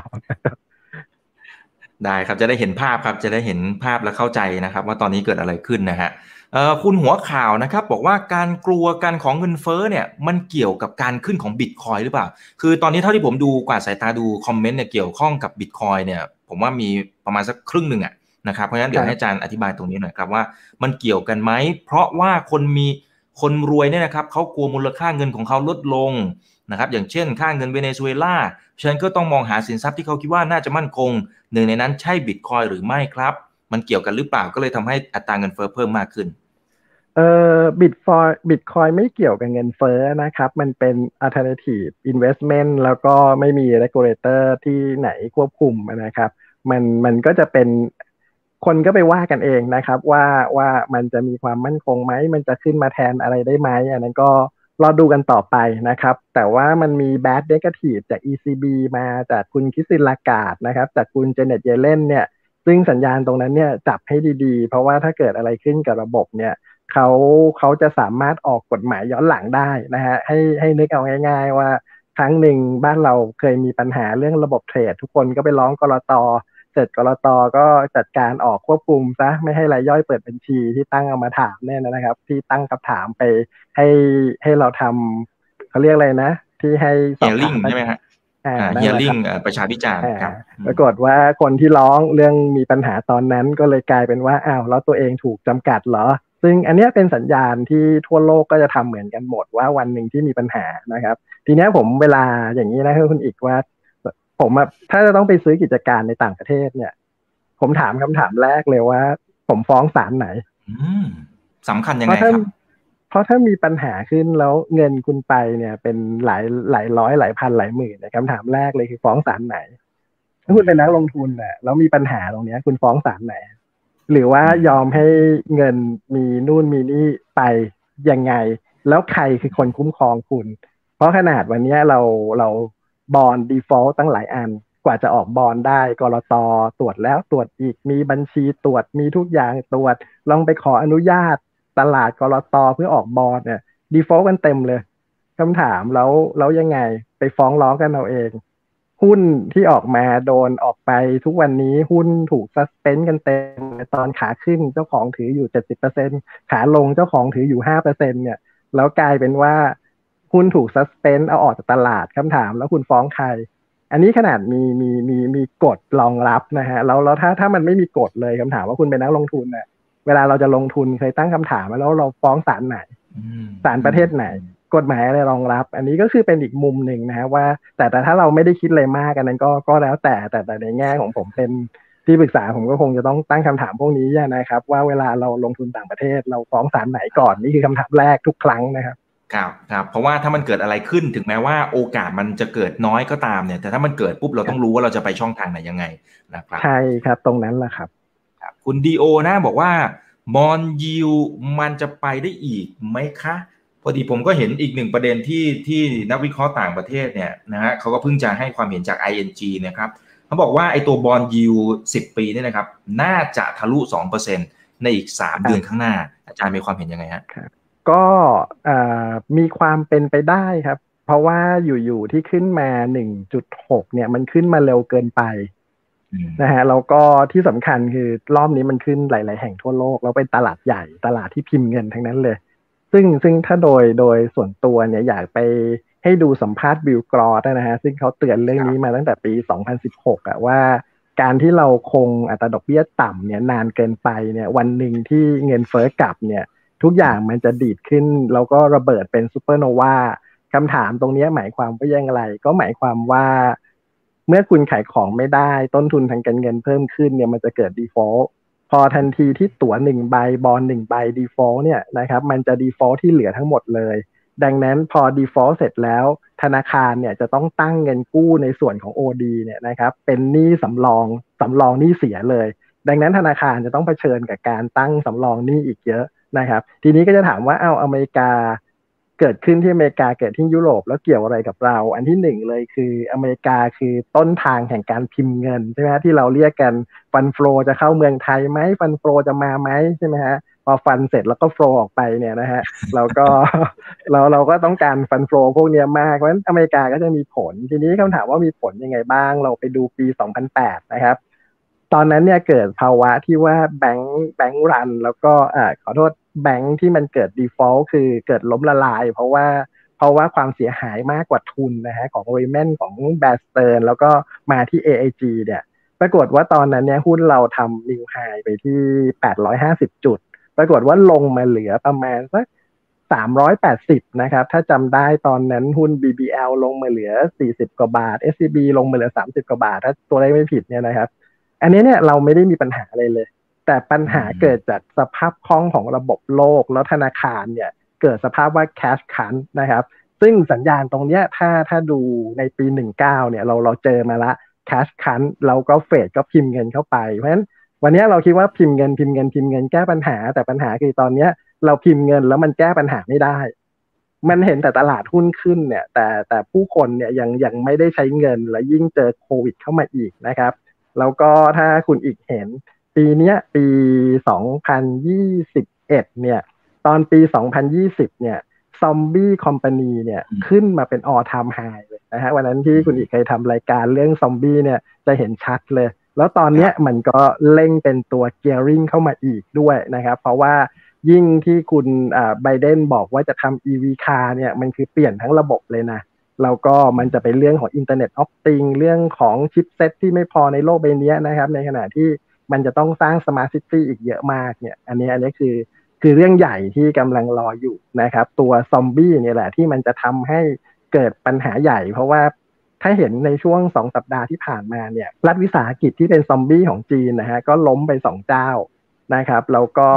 ได้ครับจะได้เห็นภาพครับจะได้เห็นภาพและเข้าใจนะครับ ว่าตอนนี้เกิดอะไรขึ้นนะฮะเอ่อคุณหัวข่าวนะครับบอกว่าการกลัวกันของเงินเฟ้อเนี่ยมันเกี่ยวกับการขึ้นของบิตคอยหรือเปล่า คือตอนนี้เท่าที่ผมดูกว่าสายตาดูคอมเมนต์เนี่ยเกี่ยวข้องกับบิตคอยเนี่ยผมว่ามีประมาณสักครึ่งหนึ่งอะนะครับเพราะฉะนั้นเดี๋ยวให้อาจารย์อธิบายตรงนี้หน่อยครับว่ามันเกี่ยวกันไหมเพราะว่าคนมีคนรวยเนี่ยนะครับเขากลัวมูลค่าเงินของเขาลดลง นะครับอย่างเช่นค่าเงินเวเนซุเอลาฉะนั้นก็ต้องมองหาสินทรัพย์ที่เขาคิดว่าน่าจะมั่นคง หนึ่งในนั้นใช่บิตคอยหรือไม่ครับ มันเกี่ยวกันหรือเปล่าก็เลยทำให้อัตราเงินเฟ้อเพิ่มมากขึ้นเอ่อบิตฟอยบิตคอยไม่เกี่ยวกับเงินเฟ้อนะครับ มันเป็น alternative investment แล้วก็ไม่มี regulator ที่ไหนควบคุมนะครับ มันมันก็จะเป็นคนก็ไปว่ากันเองนะครับ ว่าว่ามันจะมีความมั่นคงไหม มันจะขึ้นมาแทนอะไรได้ไหมอันนั้นก็ รอดูกันต่อไปนะครับ แต่ว่ามันมี bad negative จาก ECB มาจากคุณคิสินลากาดนะครับ จากคุณเจเน็ตเยเลนเนี่ย ซึ่งสัญญาณตรงนั้นเนี่ยจับให้ดีๆ เพราะว่าถ้าเกิดอะไรขึ้นกับระบบเนี่ยเขาเขาจะสามารถออกกฎหมายย้อนหลังได้นะฮะให้ให้นึกเอาง่าย ๆ ว่าครั้งหนึ่งบ้านเราเคยมีปัญหาเรื่องระบบเทรด ทุกคนก็ไปร้องกรต เสร็จกรตก็จัดการออกควบคุมซะไม่ให้รายย่อยเปิดบัญชีที่ตั้งเอามาถามเนี่ยนะครับ ที่ตั้งคำถามไปให้ให้เราทำเขาเรียกอะไรนะ ที่ให้สอบถามใช่ไหมฮะเฮียริ่งประชาพิจารณ์ครับปรากฏว่าคนที่ร้องเรื่องมีปัญหาตอนนั้นก็เลยกลายเป็นว่าอ้าวแล้วตัวเองถูกจำกัดเหรอ ซึ่งอันนี้เป็นสัญญาณที่ทั่วโลกก็จะทำเหมือนกันหมดว่าวันหนึ่งที่มีปัญหานะครับ ทีนี้ผมเวลาอย่างนี้นะคุณอีกว่า ผมถ้าจะต้องไปซื้อกิจการในต่างประเทศเนี่ย ผมถามคำถามแรกเลยว่า ผมฟ้องศาลไหนสำคัญยังไงครับ เพราะถ้ามีปัญหาขึ้นแล้วเงินคุณไปเนี่ย เป็นหลายหลายร้อยหลายพันหลายหมื่นเนี่ยคำถามแรกเลยคือฟ้องศาลไหน ถ้าคุณเป็นนักลงทุนเนี่ยแล้วมีปัญหาตรงเนี้ย คุณฟ้องศาลไหน หรือว่ายอมให้เงินมีนู่นมีนี่ไปยังไง แล้วใครคือคนคุ้มครองคุณ เพราะขนาดวันนี้เราเรา bond default ตั้งหลายอัน กว่าจะออก bond ได้กลต.ตรวจแล้วตรวจอีกมีบัญชีตรวจมีทุกอย่างตรวจ ลองไปขออนุญาตตลาดกลต. เพื่อออก bond เนี่ย default กันเต็มเลยคำถามแล้วแล้วยังไงไปฟ้องร้องกันเอาเอง หุ้นที่ออกมาโดนออกไปทุกวันนี้หุ้นถูกซัสเพนกันเต็มตอนขาขึ้นเจ้าของถืออยู่เจ็ดสิบเปอร์เซ็นขาลงเจ้าของถืออยู่ห้าเปอร์เซ็นเนี่ยแล้วกลายเป็นว่า หุ้นถูกซัสเพนเอาออกจากตลาดคำถาม แล้วคุณฟ้องใคร อันนี้ขนาดมีมีมีมีกฎรองรับนะฮะแล้วแล้วถ้าถ้ามันไม่มีกฎเลยคำถามว่าคุณเป็นนักลงทุนเนี่ยเวลาเราจะลงทุนเคยตั้งคำถามแล้วเราฟ้องศาลไหนศาลประเทศไหน กฎหมายอะไรรองรับ อันนี้ก็คือเป็นอีกมุมหนึ่งนะฮะว่า แต่แต่ถ้าเราไม่ได้คิดอะไรมากกันนั้นก็ก็แล้วแต่แต่แต่ในแง่ของผมเป็นที่ปรึกษาผมก็คงจะต้องตั้งคำถามพวกนี้นะครับ ว่าเวลาเราลงทุนต่างประเทศ เราฟ้องศาลไหนก่อนนี่คือคำถามแรกทุกครั้งนะครับ ครับครับเพราะว่าถ้ามันเกิดอะไรขึ้นถึงแม้ว่าโอกาสมันจะเกิดน้อยก็ตามเนี่ย แต่ถ้ามันเกิดปุ๊บเราต้องรู้ว่าเราจะไปช่องทางไหนยังไงนะครับใช่ครับตรงนั้นแหละครับครับคุณดีโอนะบอกว่ามอนยิวมันจะไปได้อีกไหมคะ พอดีผมก็เห็นอีกหนึ่งประเด็นที่ที่นักวิเคราะห์ต่างประเทศเนี่ยนะฮะเขาก็เพิ่งจะให้ความเห็นจาก ING นะครับเขาบอกว่าไอ้ตัวบอลยิวสิบปีนี่นะครับ น่าจะทะลุสองเปอร์เซ็นในอีกสามเดือนข้างหน้า อาจารย์มีความเห็นยังไงฮะ ก็มีความเป็นไปได้ครับ เพราะว่าอยู่ๆที่ขึ้นมาหนึ่งจุดหกเนี่ย มันขึ้นมาเร็วเกินไปนะฮะแล้วก็ที่สำคัญคือรอบนี้มันขึ้นหลาย ๆ แห่งทั่วโลก แล้วเป็นตลาดใหญ่ตลาดที่พิมพ์เงินทั้งนั้นเลย ซึ่งซึ่งถ้าโดยโดยส่วนตัวเนี่ยอยากไปให้ดูสัมภาษณ์บิลกรอสนะฮะซึ่งเขาเตือนเรื่องนี้มาตั้งแต่ปี 2016อะว่าการที่เราคงอัตราดอกเบี้ยต่ำเนี่ยนานเกินไปเนี่ยวันหนึ่งที่เงินเฟ้อกลับเนี่ย ทุกอย่างมันจะดีดขึ้น แล้วก็ระเบิดเป็นซูเปอร์โนวาคำถามตรงนี้หมายความว่ายังไงก็หมายความว่า เมื่อคุณขายของไม่ได้ ต้นทุนทางการเงินเพิ่มขึ้นเนี่ยมันจะเกิด default พอทันทีที่ตั๋วหนึ่งใบบอลหนึ่งใบ default เนี่ยนะครับมันจะ default ที่เหลือทั้งหมดเลย ดังนั้นพอ default เสร็จแล้ว ธนาคารเนี่ยจะต้องตั้งเงินกู้ในส่วนของ OD เนี่ยนะครับเป็นหนี้สำรองสำรองหนี้เสียเลย ดังนั้นธนาคารจะต้องเผชิญกับการตั้งสำรองหนี้อีกเยอะ นะครับ ทีนี้ก็จะถามว่าเอาอเมริกาเกิดขึ้นที่อเมริกาเกิดที่ยุโรปแล้วเกี่ยวอะไรกับเรา อันที่หนึ่งเลยคืออเมริกาคือต้นทางแห่งการพิมพ์เงินใช่ไหมที่เราเรียกกันฟันฟลอจะเข้าเมืองไทยไหมฟันฟลอจะมาไหมใช่ไหมฮะพอฟันเสร็จแล้วก็ฟลอออกไปเนี่ยนะฮะเราก็เราเราก็ต้องการฟันฟลอพวกนี้มากเพราะฉะนั้นอเมริกาก็จะมีผล ทีนี้คำถามว่ามีผลยังไงบ้าง เราไปดูปี 2008 นะครับ ตอนนั้นเนี่ยเกิดภาวะที่ว่าแบงค์แบงค์รัน แล้วก็อ่าขอโทษ แบงค์ที่มันเกิด default คือเกิดล้มละลาย เพราะว่าเพราะว่าความเสียหายมากกว่าทุนนะฮะของโรเมนของแบสเตอร์แล้วก็มาที่ AIG เนี่ยปรากฏว่าตอนนั้นเนี่ยหุ้นเราทำนิวไฮไปที่ 850 จุด ปรากฏว่าลงมาเหลือประมาณสัก380 นะครับ ถ้าจำได้ตอนนั้นหุ้น BBL ลงมาเหลือ 40 กว่าบาท SCB ลงมาเหลือ 30 กว่าบาท ถ้าตัวเลขไม่ผิดเนี่ยนะครับ อันนี้เนี่ยเราไม่ได้มีปัญหาอะไรเลย แต่ปัญหาเกิดจากสภาพคล่องของระบบโลกแล้วธนาคารเนี่ยเกิดสภาพว่า cash crunch นะครับ ซึ่งสัญญาณตรงเนี้ยถ้าถ้าดูในปี 19เนี่ยเราเราเจอมาละ cash crunch เราก็เฟดก็พิมพ์เงินเข้าไป เพราะฉะนั้นวันนี้เราคิดว่าพิมพ์เงินพิมพ์เงินพิมพ์เงินแก้ปัญหา แต่ปัญหาคือตอนเนี้ยเราพิมพ์เงินแล้วมันแก้ปัญหาไม่ได้ มันเห็นแต่ตลาดหุ้นขึ้นเนี่ย แต่แต่ผู้คนเนี่ยยังยังไม่ได้ใช้เงินและยิ่งเจอโควิดเข้ามาอีกนะครับ แล้วก็ถ้าคุณอีกเห็น ปีนี้ปี 2021 เนี่ย ตอนปี 2020 เนี่ย zombie company เนี่ยขึ้นมาเป็น all time high เลยนะฮะวันนั้นที่คุณอีกเคยทำรายการเรื่องซอมบี้เนี่ยจะเห็นชัดเลย แล้วตอนนี้มันก็เร่งเป็นตัว gearing เข้ามาอีกด้วยนะครับ เพราะว่ายิ่งที่คุณไบเดนบอกว่าจะทำ EV car เนี่ยมันคือเปลี่ยนทั้งระบบเลยนะแล้วก็มันจะเป็นเรื่องของ Internet of Things เรื่องของ chipset ที่ไม่พอในโลกใบนี้นะครับ ในขณะที่ มันจะต้องสร้าง smart city อีกเยอะมากเนี่ย อันนี้อันนี้คือคือเรื่องใหญ่ที่กำลังรออยู่นะครับ ตัวซอมบี้เนี่ยแหละที่มันจะทำให้เกิดปัญหาใหญ่ เพราะว่าถ้าเห็นในช่วงสองสัปดาห์ที่ผ่านมาเนี่ย รัฐวิสาหกิจที่เป็นซอมบี้ของจีนนะฮะก็ล้มไปสองเจ้านะครับแล้วก็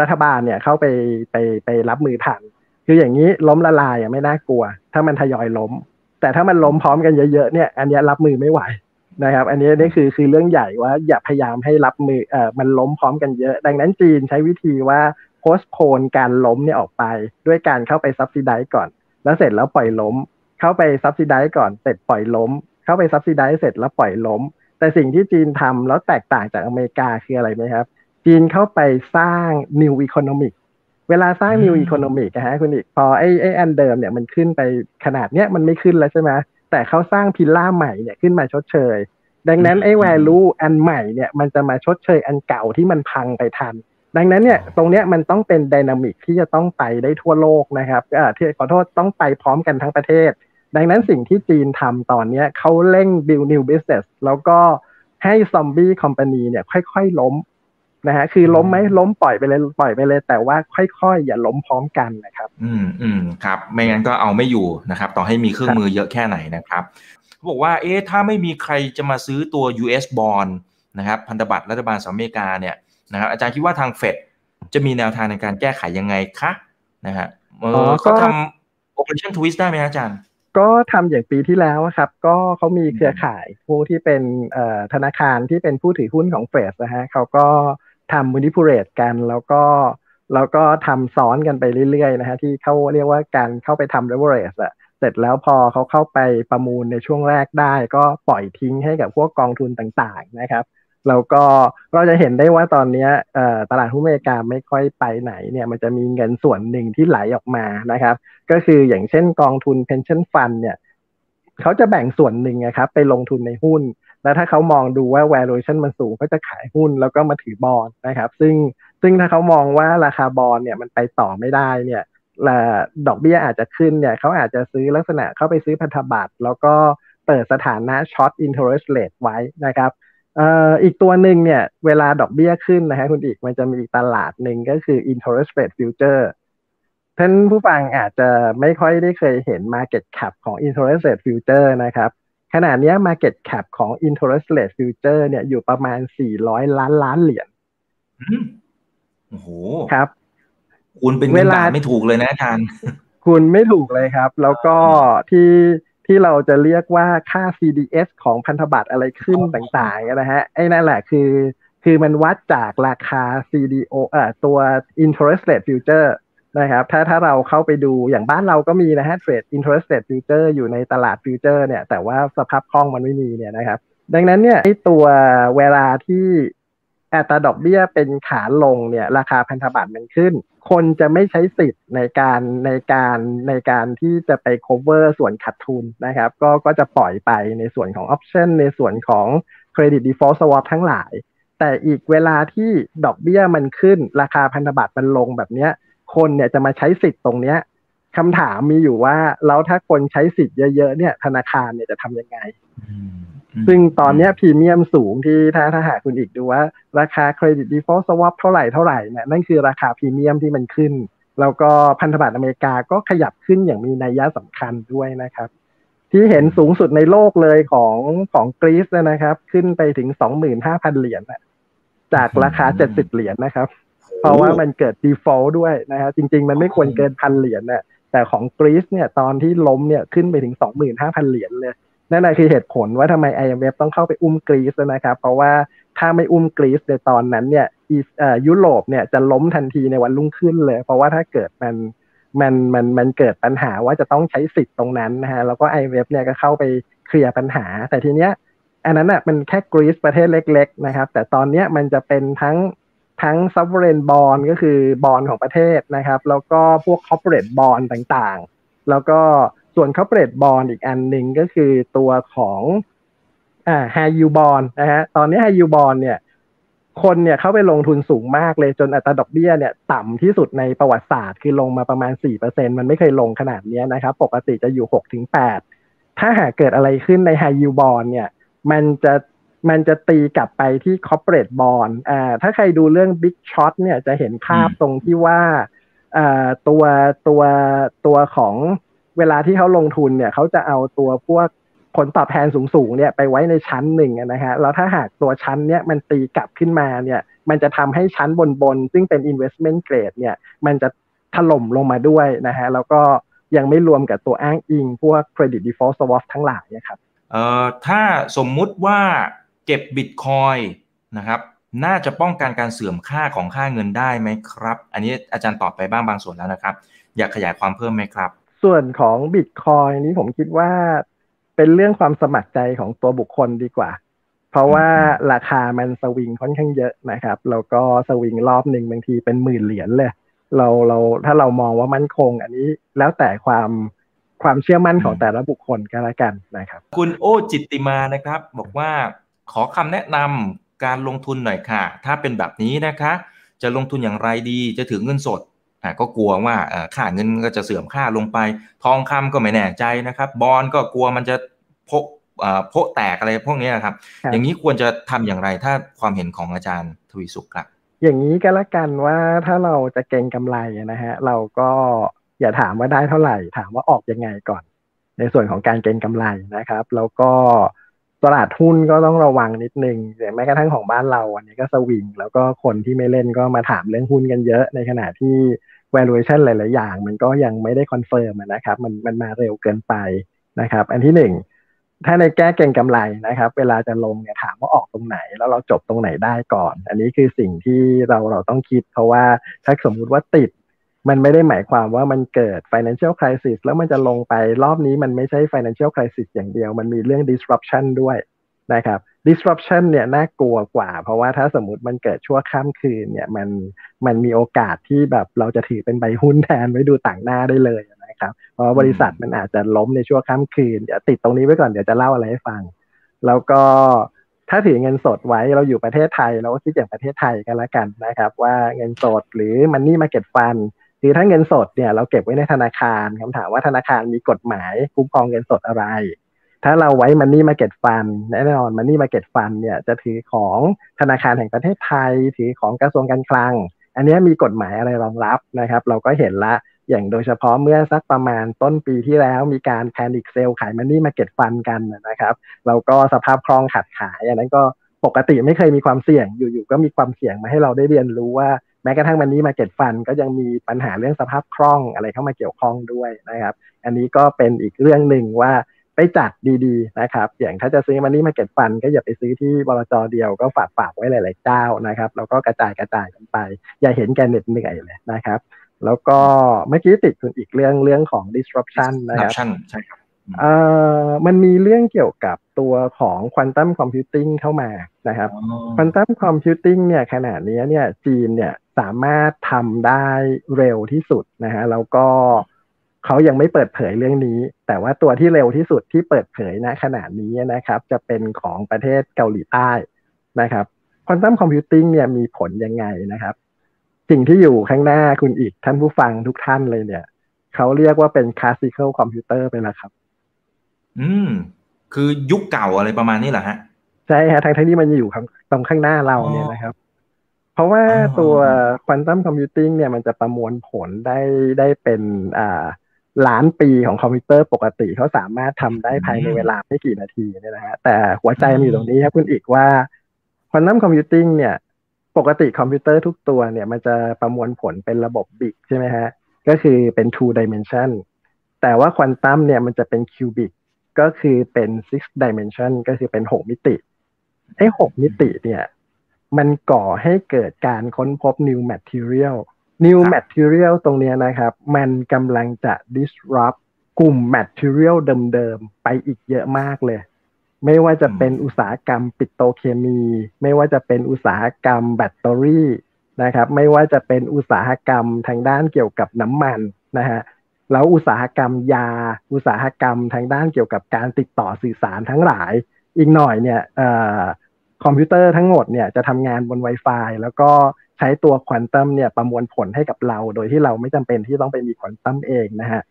รัฐบาลเนี่ยเข้าไปไปไปรับมือทันคืออย่างนี้ล้มละลายอะไม่น่ากลัว ถ้ามันทยอยล้ม แต่ถ้ามันล้มพร้อมกันเยอะๆเนี่ย อันนี้รับมือไม่ไหว นะครับ อันนี้นี่คือคือเรื่องใหญ่ว่าอย่าพยายามให้รับมือเอ่อมันล้มพร้อมกันเยอะ ดังนั้นจีนใช้วิธีว่าโพสโพนการล้มเนี่ยออกไป ด้วยการเข้าไปซับซิไดก่อน แล้วเสร็จแล้วปล่อยล้ม เข้าไปซับซิไดก่อน เสร็จปล่อยล้ม เข้าไปซับซิไดเสร็จแล้วปล่อยล้ม แต่สิ่งที่จีนทำแล้วแตกต่างจากอเมริกาคืออะไรไหมครับ จีนเข้าไปสร้าง new economic เวลาสร้าง new economic นะฮะคุณอีกพอไอ้ไอ้อันเดิมเนี่ยมันขึ้นไปขนาดเนี้ยมันไม่ขึ้นแล้วใช่ไหม แต่เขาสร้างพิลล่าใหม่เนี่ยขึ้นมาชดเชย ดังนั้นไอ้ value อันใหม่เนี่ยมันจะมาชดเชยอันเก่าที่มันพังไปทัน ดังนั้นเนี่ยตรงเนี้ยมันต้องเป็นดินามิกที่จะต้องไปได้ทั่วโลกนะครับเอ่อที่ขอโทษต้องไปพร้อมกันทั้งประเทศ ดังนั้นสิ่งที่จีนทำตอนเนี้ยเขาเร่ง build new business แล้วก็ให้ซอมบี้คอมพานีเนี่ยค่อยๆล้ม นะฮะคือล้มไหมล้มปล่อยไปเลยปล่อยไปเลย แต่ว่าค่อยๆ อย่าล้มพร้อมกันนะครับ อืมอืมครับ ไม่งั้นก็เอาไม่อยู่นะครับ ต่อให้มีเครื่องมือเยอะแค่ไหนนะครับเขาบอกว่าเอ๊ะถ้าไม่มีใครจะมาซื้อตัว US bond นะครับพันธบัตรรัฐบาลสหรัฐอเมริกาเนี่ยนะครับอาจารย์คิดว่าทางเฟดจะมีแนวทางในการแก้ไขยังไงคะนะฮะเออ๋ออเขาก็ทำ operation twist ได้ไหมฮะอาจารย์ก็ทำอย่างปีที่แล้วอะครับ ก็เขามีเครือข่ายผู้ที่เป็นเอ่อธนาคารที่เป็นผู้ถือหุ้นของเฟสนะฮะเขาก็ ทำมูนิพูเรตกันแล้วก็แล้วก็ทำซ้อนกันไปเรื่อยๆนะฮะที่เขาเรียกว่าการเข้าไปทำ leverage อะเสร็จแล้วพอเขาเข้าไปประมูลในช่วงแรกได้ ก็ปล่อยทิ้งให้กับพวกกองทุนต่างๆนะครับแล้วก็เราจะเห็นได้ว่าตอนนี้ตลาดหุ้นอเมริกาไม่ค่อยไปไหนเนี่ยมันจะมีเงินส่วนหนึ่งที่ไหลออกมานะครับ ก็คืออย่างเช่นกองทุน pension fund เนี่ยเขาจะแบ่งส่วนหนึ่งนะครับไปลงทุนในหุ้น แล้วถ้าเขามองดูว่า valuation มันสูงก็จะขายหุ้นแล้วก็มาถือบอลนะครับ ซึ่งซึ่งถ้าเขามองว่าราคาบอลเนี่ยมันไปต่อไม่ได้เนี่ยละดอกเบี้ยอาจจะขึ้นเนี่ยเขาอาจจะซื้อลักษณะเข้าไปซื้อพันธบัตรแล้วก็เปิดสถานะ short interest rate ไว้นะครับอีกตัวหนึ่งเนี่ยเวลาดอกเบี้ยขึ้นนะฮะคุณอีกมันจะมีตลาดหนึ่งก็คือ interest rate future ท่านผู้ฟังอาจจะไม่ค่อยได้เคยเห็น market cap ของ interest rate future นะครับ ขณะเนี้ย market cap ของ interest rate future เนี่ยอยู่ประมาณ 400 ล้านล้านเหรียญอืมโอ้โหครับ คุณเป็นเวเงินลาบาทไม่ถูกเลยนะอาจารย์คุณไม่ถูกเลยครับ แล้วก็ที่ที่เราจะเรียกว่าค่า CDS ของพันธบัตรอะไรขึ้นต่างๆนะฮะไอ้นั่นแหละคือ คือมันวัดจากราคา CDO เอ่อตัว interest rate future นะครับถ้าถ้าเราเข้าไปดูอย่างบ้านเราก็มีนะฮะ trade interest rate future อยู่ในตลาด future เนี่ย แต่ว่าสภาพคล่องมันไม่มีเนี่ยนะครับ ดังนั้นเนี่ยตัวเวลาที่อัตราดอกเบี้ยเป็นขาลงเนี่ย ราคาพันธบัตรมันขึ้น คนจะไม่ใช้สิทธิ์ในการในการในการที่จะไป cover ส่วนขาดทุนนะครับ ก็ก็จะปล่อยไปในส่วนของ option ในส่วนของ credit default swap ทั้งหลาย แต่อีกเวลาที่ดอกเบี้ยมันขึ้น ราคาพันธบัตรมันลงแบบเนี้ย คนเนี่ยจะมาใช้สิทธิ์ตรงเนี้ยคำถามมีอยู่ว่าแล้วถ้าคนใช้สิทธิ์เยอะๆเนี่ย ธนาคารเนี่ยจะทำยังไงอืมซึ่งตอนเนี้ยพรีเมียมสูงที่ถ้าถ้าหากคุณอีกดูว่า ราคาเครดิต default swap เท่าไหร่เท่าไหร่เนี่ยนั่นคือราคาพรีเมียมที่มันขึ้น แล้วก็พันธบัตรอเมริกาก็ขยับขึ้นอย่างมีนัยยะสำคัญด้วยนะครับ ที่เห็นสูงสุดในโลกเลยของของกรีซนะครับ ขึ้นไปถึง25,000เหรียญน่ะจากราคา70เหรียญนะครับ เพราะว่ามันเกิด default ด้วยนะฮะจริง ๆ มันไม่ควรเกินพันเหรียญน่ะแต่ของกรีซเนี่ยตอนที่ล้มเนี่ยขึ้นไปถึง25,000เหรียญเลยนั่นแหละคือเหตุผลว่าทำไม IMF ต้องเข้าไปอุ้มกรีซนะครับ เพราะว่าถ้าไม่อุ้มกรีซในตอนนั้นเนี่ยอีเอ่อยุโรปเนี่ยจะล้มทันทีในวันรุ่งขึ้นเลย เพราะว่าถ้าเกิดมันมันมันมันเกิดปัญหาว่าจะต้องใช้สิทธิ์ตรงนั้นนะฮะแล้วก็ IMF เนี่ยก็เข้าไปเคลียร์ปัญหา แต่ทีเนี้ยอันนั้นอะมันแค่กรีซประเทศเล็ก ๆ นะครับ แต่ตอนเนี้ยมันจะเป็นทั้ง ทั้ง sovereign bond ก็คือบอลของประเทศนะครับ แล้วก็พวก corporate bond ต่างๆ แล้วก็ส่วน corporate bond อีกอันหนึ่งก็คือตัวของอ่า high yield bond นะฮะตอนนี้ high yield bond เนี่ยคนเนี่ยเข้าไปลงทุนสูงมากเลยจนอัตราดอกเบี้ยเนี่ยต่ำที่สุดในประวัติศาสตร์คือลงมาประมาณ 4%มันไม่เคยลงขนาดนี้นะครับ ปกติจะอยู่ 6-8 ถ้าหากเกิดอะไรขึ้นใน high yield bond เนี่ย มันจะ มันจะตีกลับไปที่ corporate bond อ่าถ้าใครดูเรื่อง big shot เนี่ยจะเห็นภาพตรงที่ว่าอ่าตัวตัวตัวของเวลาที่เขาลงทุนเนี่ยเขาจะเอาตัวพวกผลตอบแทนสูงๆเนี่ยไปไว้ในชั้นหนึ่งอะนะฮะแล้วถ้าหากตัวชั้นเนี่ยมันตีกลับขึ้นมาเนี่ย มันจะทำให้ชั้นบนๆซึ่งเป็น investment grade เนี่ย มันจะถล่มลงมาด้วยนะฮะแล้วก็ยังไม่รวมกับตัวอ้างอิง พวก credit default swap ทั้งหลายนะครับเอ่อถ้าสมมุติว่า เก็บบิตคอยนะครับน่าจะป้องกันการเสื่อมค่าของค่าเงินได้ไหมครับ อันนี้อาจารย์ตอบไปบ้างบางส่วนแล้วนะครับ อยากขยายความเพิ่มไหมครับ ส่วนของบิตคอยนี้ผมคิดว่า เป็นเรื่องความสมัครใจของตัวบุคคลดีกว่า เพราะว่าราคามันสวิงค่อนข้างเยอะนะครับแล้วก็สวิงรอบหนึ่งบางทีเป็นหมื่นเหรียญเลย เราเราถ้าเรามองว่ามั่นคง อันนี้แล้วแต่ความความเชื่อมั่นของแต่ละบุคคลก็แล้วกันนะครับ คุณโอจิตติมานะครับ บอกว่า ขอคำแนะนำการลงทุนหน่อยค่ะ ถ้าเป็นแบบนี้นะคะ จะลงทุนอย่างไรดีจะถือเงินสดอ่าก็กลัวว่าค่าเงินก็จะเสื่อมค่าลงไป ทองคำก็ไม่แน่ใจนะครับ บอลก็กลัวมันจะโพโพแตกอะไรพวกนี้นะครับ อย่างนี้ควรจะทำอย่างไรถ้าความเห็นของอาจารย์ทวีสุขครับ อย่างนี้ก็แล้วกันว่าถ้าเราจะเก็งกำไรนะฮะเราก็อย่าถามว่าได้เท่าไหร่ ถามว่าออกยังไงก่อน ในส่วนของการเก็งกำไรนะครับ แล้วก็ ตลาดหุ้นก็ต้องระวังนิดนึงแต่แม้กระทั่งของบ้านเราอันนี้ก็สวิง แล้วก็คนที่ไม่เล่นก็มาถามเรื่องหุ้นกันเยอะ ในขณะที่ valuation หลาย ๆ อย่าง มันก็ยังไม่ได้ confirm นะครับ มันมันมาเร็วเกินไปนะครับ อันที่หนึ่งถ้าในแง่เก็งกำไรนะครับ เวลาจะลงเนี่ยถามว่าออกตรงไหน แล้วเราจบตรงไหนได้ก่อน อันนี้คือสิ่งที่เราเราต้องคิด เพราะว่าถ้าสมมุติว่าติด มันไม่ได้หมายความว่ามันเกิด financial crisis แล้วมันจะลงไปรอบนี้มันไม่ใช่ financial crisis อย่างเดียว มันมีเรื่อง disruption ด้วยนะครับ disruption เนี่ยน่ากลัวกว่า เพราะว่าถ้าสมมติมันเกิดชั่วข้ามคืนเนี่ยมันมันมีโอกาสที่แบบเราจะถือเป็นใบหุ้นแทนไว้ดูต่างหน้าได้เลยนะครับ เพราะบริษัทมันอาจจะล้มในชั่วข้ามคืนเดี๋ยวติดตรงนี้ไว้ก่อนเดี๋ยวจะเล่าอะไรให้ฟัง แล้วก็ถ้าถือเงินสดไว้เราอยู่ประเทศไทย เราก็คิดอย่างประเทศไทยกันแล้วกันนะครับ ว่าเงินสดหรือ money market fund คือถ้าเงินสดเนี่ยเราเก็บไว้ในธนาคารคำถามว่าธนาคารมีกฎหมายคุ้มครองเงินสดอะไร ถ้าเราไว้ money market fund แน่นอน money market fund เนี่ยจะถือของธนาคารแห่งประเทศไทย ถือของกระทรวงการคลัง อันนี้มีกฎหมายอะไรรองรับนะครับ เราก็เห็นละอย่างโดยเฉพาะเมื่อสักประมาณต้นปีที่แล้วมีการ panic sell ขาย money market fund กันนะครับ เราก็สภาพคล่องขาดขายอันนั้นก็ปกติไม่เคยมีความเสี่ยงอยู่ๆก็มีความเสี่ยงมาให้เราได้เรียนรู้ว่า แม้กระทั่งมันนี้มาเก็ตฟันก็ยังมีปัญหาเรื่องสภาพคล่องอะไรเข้ามาเกี่ยวข้องด้วยนะครับ อันนี้ก็เป็นอีกเรื่องหนึ่งว่าไปจัดดีๆนะครับอย่างถ้าจะซื้อมันนี่มาเก็ตฟัน ก็อย่าไปซื้อที่บลจเดียวก็ฝากฝากไว้หลาย ๆ เจ้านะครับ แล้วก็กระจายกระจายกันไป อย่าเห็นแกเหน็ดเหนื่อยเลยนะครับ แล้วก็เมื่อกี้ติดคุณอีกเรื่องเรื่องของ disruption นะครับใช่ครับเอ่อมันมีเรื่องเกี่ยวกับตัวของ quantum computing เข้ามานะครับ quantum computing เนี่ยขนาดนี้เนี่ยจีนเนี่ย สามารถทำได้เร็วที่สุดนะฮะแล้วก็เขายังไม่เปิดเผยเรื่องนี้ แต่ว่าตัวที่เร็วที่สุดที่เปิดเผยณขนาดนี้นะครับ จะเป็นของประเทศเกาหลีใต้นะครับ quantum computing เนี่ยมีผลยังไงนะครับ สิ่งที่อยู่ข้างหน้าคุณอีกท่านผู้ฟังทุกท่านเลยเนี่ยเขาเรียกว่าเป็น classical computer ไปแล้วครับ อืม คือยุคเก่าอะไรประมาณนี้เหรอฮะ ใช่ฮะทางที่มันอยู่ตรงข้างหน้าเราเนี่ยนะครับ เพราะว่าตัว quantum computing เนี่ยมันจะประมวลผลได้ได้เป็นอ่าล้านปีของคอมพิวเตอร์ปกติเขาสามารถทำได้ภายในเวลาไม่กี่นาทีเนี่ยนะฮะแต่หัวใจมันอยู่ตรงนี้ครับคุณอีกว่า quantum computing เนี่ย ปกติคอมพิวเตอร์ทุกตัวเนี่ยมันจะประมวลผลเป็นระบบบิกใช่ไหมฮะก็คือเป็น two dimension แต่ว่าควอนตัมเนี่ยมันจะเป็นคิวบิกก็คือเป็น six dimension ก็คือเป็นหกมิติไอ้หกมิติเนี่ย มันก่อให้เกิดการค้นพบ new material new material ตรงนี้นะครับ มันกำลังจะ disrupt กลุ่ม material เดิมๆ ไปอีกเยอะมากเลย ไม่ว่าจะเป็นอุตสาหกรรมปิโตรเคมี ไม่ว่าจะเป็นอุตสาหกรรมแบตเตอรี่นะครับ ไม่ว่าจะเป็นอุตสาหกรรมทางด้านเกี่ยวกับน้ำมันนะฮะแล้วอุตสาหกรรมยา อุตสาหกรรมทางด้านเกี่ยวกับการติดต่อสื่อสารทั้งหลาย อีกหน่อยเนี่ย คอมพิวเตอร์ทั้งหมดเนี่ยจะทำงานบน Wi-Fi แล้วก็ใช้ตัวควอนตัมเนี่ยประมวลผลให้กับเรา โดยที่เราไม่จำเป็นที่ต้องไปมีควอนตัมเองนะฮะ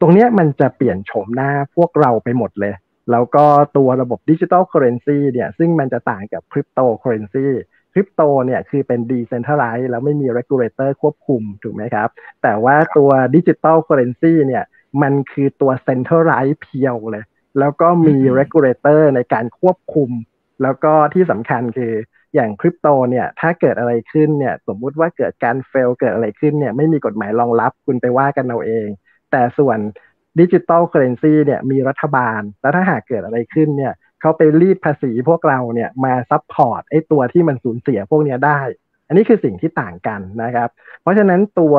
ตรงนี้มันจะเปลี่ยนโฉมหน้าพวกเราไปหมดเลย แล้วก็ตัวระบบ digital currency เนี่ยซึ่งมันจะต่างกับ cryptocurrency crypto เนี่ยคือเป็น decentralized แล้วไม่มี regulator ควบคุมถูกไหมครับ แต่ว่าตัว digital currency เนี่ยมันคือตัว centralized pure เลย แล้วก็มี regulator ในการควบคุม แล้วก็ที่สำคัญคืออย่างคริปโตเนี่ยถ้าเกิดอะไรขึ้นเนี่ยสมมุติว่าเกิดการ fail เกิดอะไรขึ้นเนี่ยไม่มีกฎหมายรองรับคุณไปว่ากันเอาเอง แต่ส่วน digital currency เนี่ยมีรัฐบาล แล้วถ้าหากเกิดอะไรขึ้นเนี่ยเขาไปรีดภาษีพวกเราเนี่ยมา support ไอ้ตัวที่มันสูญเสียพวกนี้ได้ อันนี้คือสิ่งที่ต่างกันนะครับ เพราะฉะนั้นตัว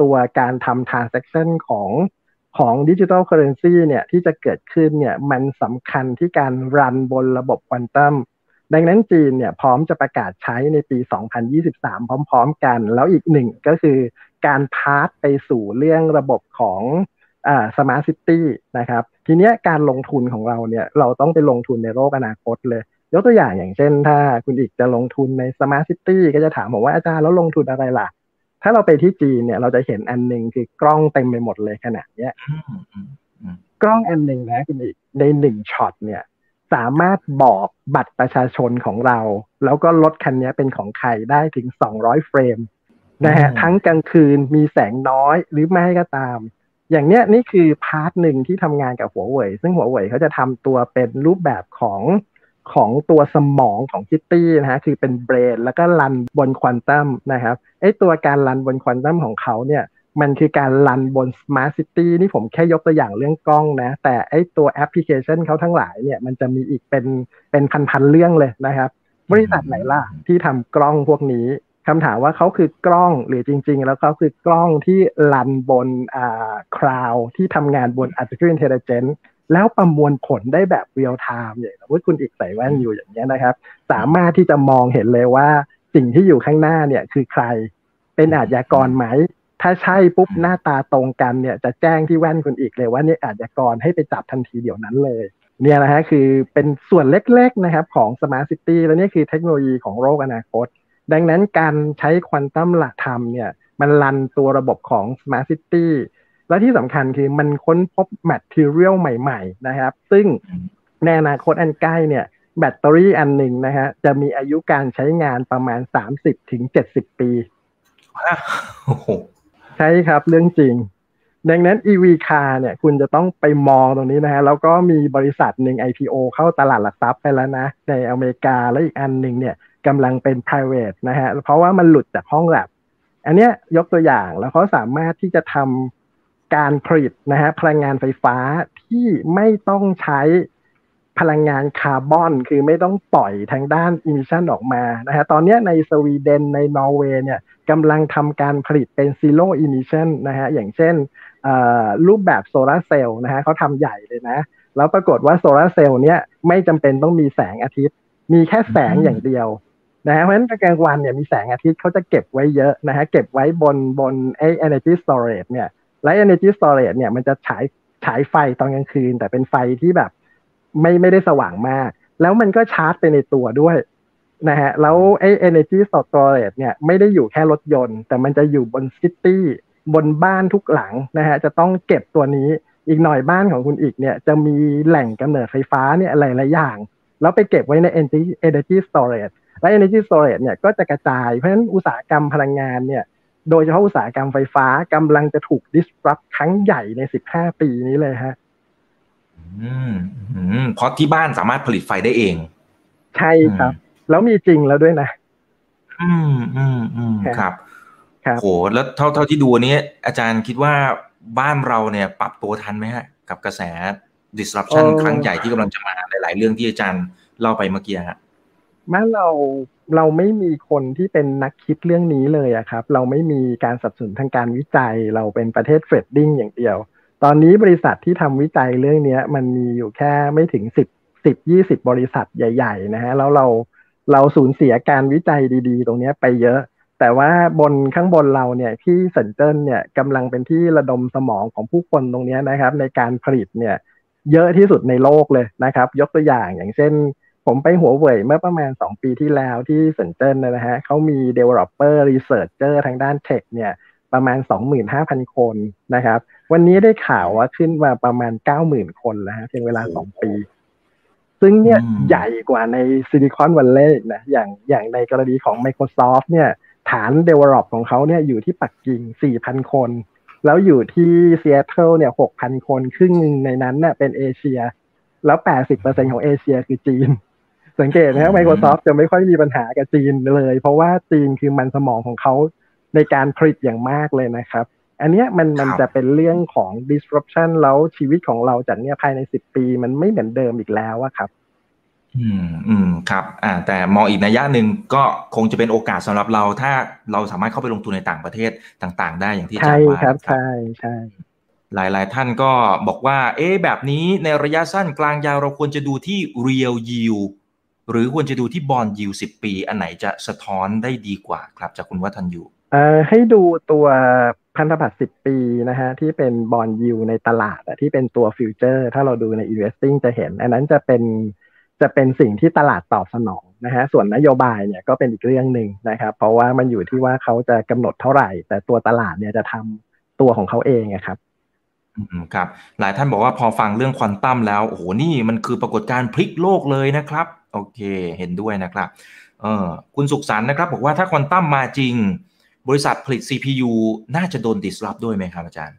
ตัวการทำ transaction ของ ของ digital currency เนี่ยที่จะเกิดขึ้นเนี่ยมันสำคัญที่การ run บนระบบควอนตัมดังนั้นจีนเนี่ยพร้อมจะประกาศใช้ในปี 2023 พร้อม ๆ กัน แล้วอีกหนึ่งก็คือการ part ไปสู่เรื่องระบบของอ่า smart city นะครับ ทีเนี้ยการลงทุนของเราเนี่ยเราต้องไปลงทุนในโลกอนาคตเลย ยกตัวอย่างอย่างเช่น ถ้าคุณอีกจะลงทุนใน smart city ก็จะถามผมว่าอาจารย์แล้วลงทุนอะไรล่ะ ถ้าเราไปที่จีนเนี่ย เราจะเห็นอันหนึ่งคือกล้องเต็มไปหมดเลยขนาดเนี้ยกล้องอันหนึ่งนะคุณอีกในหนึ่งช็อตเนี่ย สามารถบอกบัตรประชาชนของเรา แล้วก็รถคันนี้เป็นของใครได้ถึง200เฟรมนะฮะทั้งกลางคืนมีแสงน้อยหรือไม่ก็ตาม อย่างเนี้ยนี่คือ part หนึ่งที่ทำงานกับหัวเว่ยซึ่งหัวเว่ยเขาจะทำตัวเป็นรูปแบบของ ของตัวสมองของ city นะฮะคือเป็น brain แล้วก็ run บนควอนตัมนะครับไอตัวการ run บนควอนตัมของเขาเนี่ยมันคือการ run บน Smart City นี่ผมแค่ยกตัวอย่างเรื่องกล้องนะ แต่ไอตัวแอปพลิเคชันเขาทั้งหลายเนี่ยมันจะมีอีกเป็นเป็นพันๆเรื่องเลยนะครับ บริษัทไหนล่ะที่ทำกล้องพวกนี้คำถามว่าเขาคือกล้องหรือจริง ๆ แล้วเขาคือกล้องที่รันบนอ่าคลาวที่ทำงานบน artificial intelligence แล้วประมวลผลได้แบบเรียลไทม์อย่างสมมติคุณอีกใส่แว่นอยู่อย่างนี้นะครับ สามารถที่จะมองเห็นเลยว่าสิ่งที่อยู่ข้างหน้าเนี่ยคือใครเป็นอาชญากรไหม ถ้าใช่ปุ๊บหน้าตาตรงกันเนี่ยจะแจ้งที่แว่นคุณอีกเลยว่านี่อาชญากรให้ไปจับทันทีเดี๋ยวนั้นเลย เนี่ยนะฮะคือเป็นส่วนเล็กๆนะครับของ Smart City แล้วนี่คือเทคโนโลยีของโลกอนาคต ดังนั้นการใช้ควอนตัมหลักธรรมเนี่ยมันรันตัวระบบของ Smart City และที่สำคัญคือมันค้นพบแมทเทียลใหม่ ๆ นะครับ ซึ่งในอนาคตอันใกล้เนี่ยแบตเตอรี่อันหนึ่งนะฮะจะมีอายุการใช้งานประมาณ30-70ถึงปีใช่ครับเรื่องจริง ดังนั้น EV car เนี่ยคุณจะต้องไปมองตรงนี้นะฮะแล้วก็มีบริษัทหนึ่ง IPO เข้าตลาดหลักทรัพย์ไปแล้วนะ ในอเมริกาและอีกอันหนึ่งเนี่ยกำลังเป็น private นะฮะเพราะว่ามันหลุดจากห้องแล็บอันเนี้ยยกตัวอย่างแล้วเขาสามารถที่จะทำ การผลิตนะฮะพลังงานไฟฟ้าที่ไม่ต้องใช้พลังงานคาร์บอน คือไม่ต้องปล่อยทางด้าน emission ออกมานะฮะตอนนี้ในสวีเดนในนอร์เวย์เนี่ยกำลังทำการผลิตเป็น zero emission นะฮะอย่างเช่นรูปแบบโซลาร์เซลล์นะฮะเขาทำใหญ่เลยนะ แล้วปรากฏว่าโซลาร์เซลล์เนี้ยไม่จำเป็นต้องมีแสงอาทิตย์ มีแค่แสงอย่างเดียวนะฮะเพราะฉะนั้นกลางวันเนี่ยมีแสงอาทิตย์เขาจะเก็บไว้เยอะนะฮะเก็บไว้บนบนไอ้ energy storage เนี่ย และ energy storage เนี่ยมันจะฉายฉายไฟตอนกลางคืน แต่เป็นไฟที่แบบไม่ไม่ได้สว่างมาก แล้วมันก็ชาร์จไปในตัวด้วยนะฮะแล้วไอ้ energy storage เนี่ยไม่ได้อยู่แค่รถยนต์ แต่มันจะอยู่บนซิตี้บนบ้านทุกหลังนะฮะจะต้องเก็บตัวนี้อีกหน่อยบ้านของคุณอีกเนี่ยจะมีแหล่งกำเนิดไฟฟ้าเนี่ยอะไรหลายอย่าง แล้วไปเก็บไว้ใน energy storage และ energy storage เนี่ยก็จะกระจายเพราะฉะนั้นอุตสาหกรรมพลังงานเนี่ย โดยเฉพาะอุตสาหกรรมไฟฟ้ากำลังจะถูก disrupt ครั้งใหญ่ใน 15 ปีนี้เลยฮะอืมเพราะที่บ้านสามารถผลิตไฟได้เอง ใช่ครับ แล้วมีจริงแล้วด้วยนะ อืมอืมอืมครับ ครับโหแล้วเท่าเท่าที่ดูนี้อาจารย์คิดว่าบ้านเราเนี่ย ปรับตัวทันไหมฮะ กับกระแส disruption ครั้งใหญ่ที่กำลังจะมาหลาย ๆ เรื่องที่อาจารย์เล่าไปเมื่อกี้ฮะบ้านเรา เราไม่มีคนที่เป็นนักคิดเรื่องนี้เลยอะครับ เราไม่มีการสนับสนุนทางการวิจัย เราเป็นประเทศเฟรดดิ้งอย่างเดียว ตอนนี้บริษัทที่ทำวิจัยเรื่องนี้มันมีอยู่แค่ไม่ถึงสิบสิบยี่สิบบริษัทใหญ่ ๆ นะฮะแล้วเราเราสูญเสียการวิจัยดีๆ ตรงนี้ไปเยอะ แต่ว่าบนข้างบนเราเนี่ยที่เซนเจิ้นเนี่ยกำลังเป็นที่ระดมสมองของผู้คนตรงนี้นะครับ ในการผลิตเนี่ยเยอะที่สุดในโลกเลยนะครับ ยกตัวอย่างอย่างเช่น ผมไปหัวเว่ยเมื่อประมาณ 2 ปีที่แล้วที่เซนเจิ้นนะฮะเขามี developer researcher ทางด้านเทคเนี่ยประมาณ 25,000 คนนะครับ วันนี้ได้ข่าวว่าขึ้นมาประมาณ 90,000 คนแล้วฮะเพียงเวลา 2 ปี ซึ่งเนี่ยใหญ่กว่าใน Silicon Valley นะอย่างอย่างในกรณีของ Microsoft เนี่ยฐาน develop ของเขาเนี่ยอยู่ที่ปักกิ่ง 4,000 คน แล้วอยู่ที่ซีแอตเทิลเนี่ย 6,000 คน ครึ่งหนึ่งในนั้นเนี่ยเป็นเอเชีย แล้ว 80%ของเอเชียคือจีน สังเกตนะ Microsoft จะไม่ค่อยมีปัญหากับจีนเลย เพราะว่าจีนคือมันสมองของเขาในการผลิตอย่างมากเลยนะครับ อันเนี้ยมันมันจะเป็นเรื่องของ disruption แล้วชีวิตของเราจากเนี้ยภายในสิบปี มันไม่เหมือนเดิมอีกแล้วอะครับ อืมอืมครับอ่าแต่มองอีกนัยยะหนึ่งก็คงจะเป็นโอกาสสำหรับเราถ้าเราสามารถเข้าไปลงทุนในต่างประเทศต่าง ๆ ได้อย่างที่อาจารย์ว่าครับใช่ใช่หลายๆ ท่านก็บอกว่า เอ๊แบบนี้ในระยะสั้นกลางยาวเราควรจะดูที่ real yield หรือควรจะดูที่บอลยิวสิบปี อันไหนจะสะท้อนได้ดีกว่าครับจากคุณวัฒนยูเอ่อให้ดูตัวพันธบัตรสิบปีนะฮะที่เป็นบอลยิวในตลาดที่เป็นตัวฟิวเจอร์ ถ้าเราดูใน investing จะเห็น อันนั้นจะเป็นจะเป็นสิ่งที่ตลาดตอบสนองนะฮะส่วนนโยบายเนี่ยก็เป็นอีกเรื่องหนึ่งนะครับ เพราะว่ามันอยู่ที่ว่าเขาจะกำหนดเท่าไหร่ แต่ตัวตลาดเนี่ยจะทำตัวของเขาเองครับ ครับ หลายท่านบอกว่าพอฟังเรื่องควอนตัมแล้ว โอ้โห นี่มันคือปรากฏการณ์พลิกโลกเลยนะครับ โอเค เห็นด้วยนะครับ เออคุณสุขสันต์นะครับ บอกว่าถ้าควอนตัมมาจริง บริษัทผลิต CPU น่าจะโดน disrupt ด้วยไหมครับอาจารย์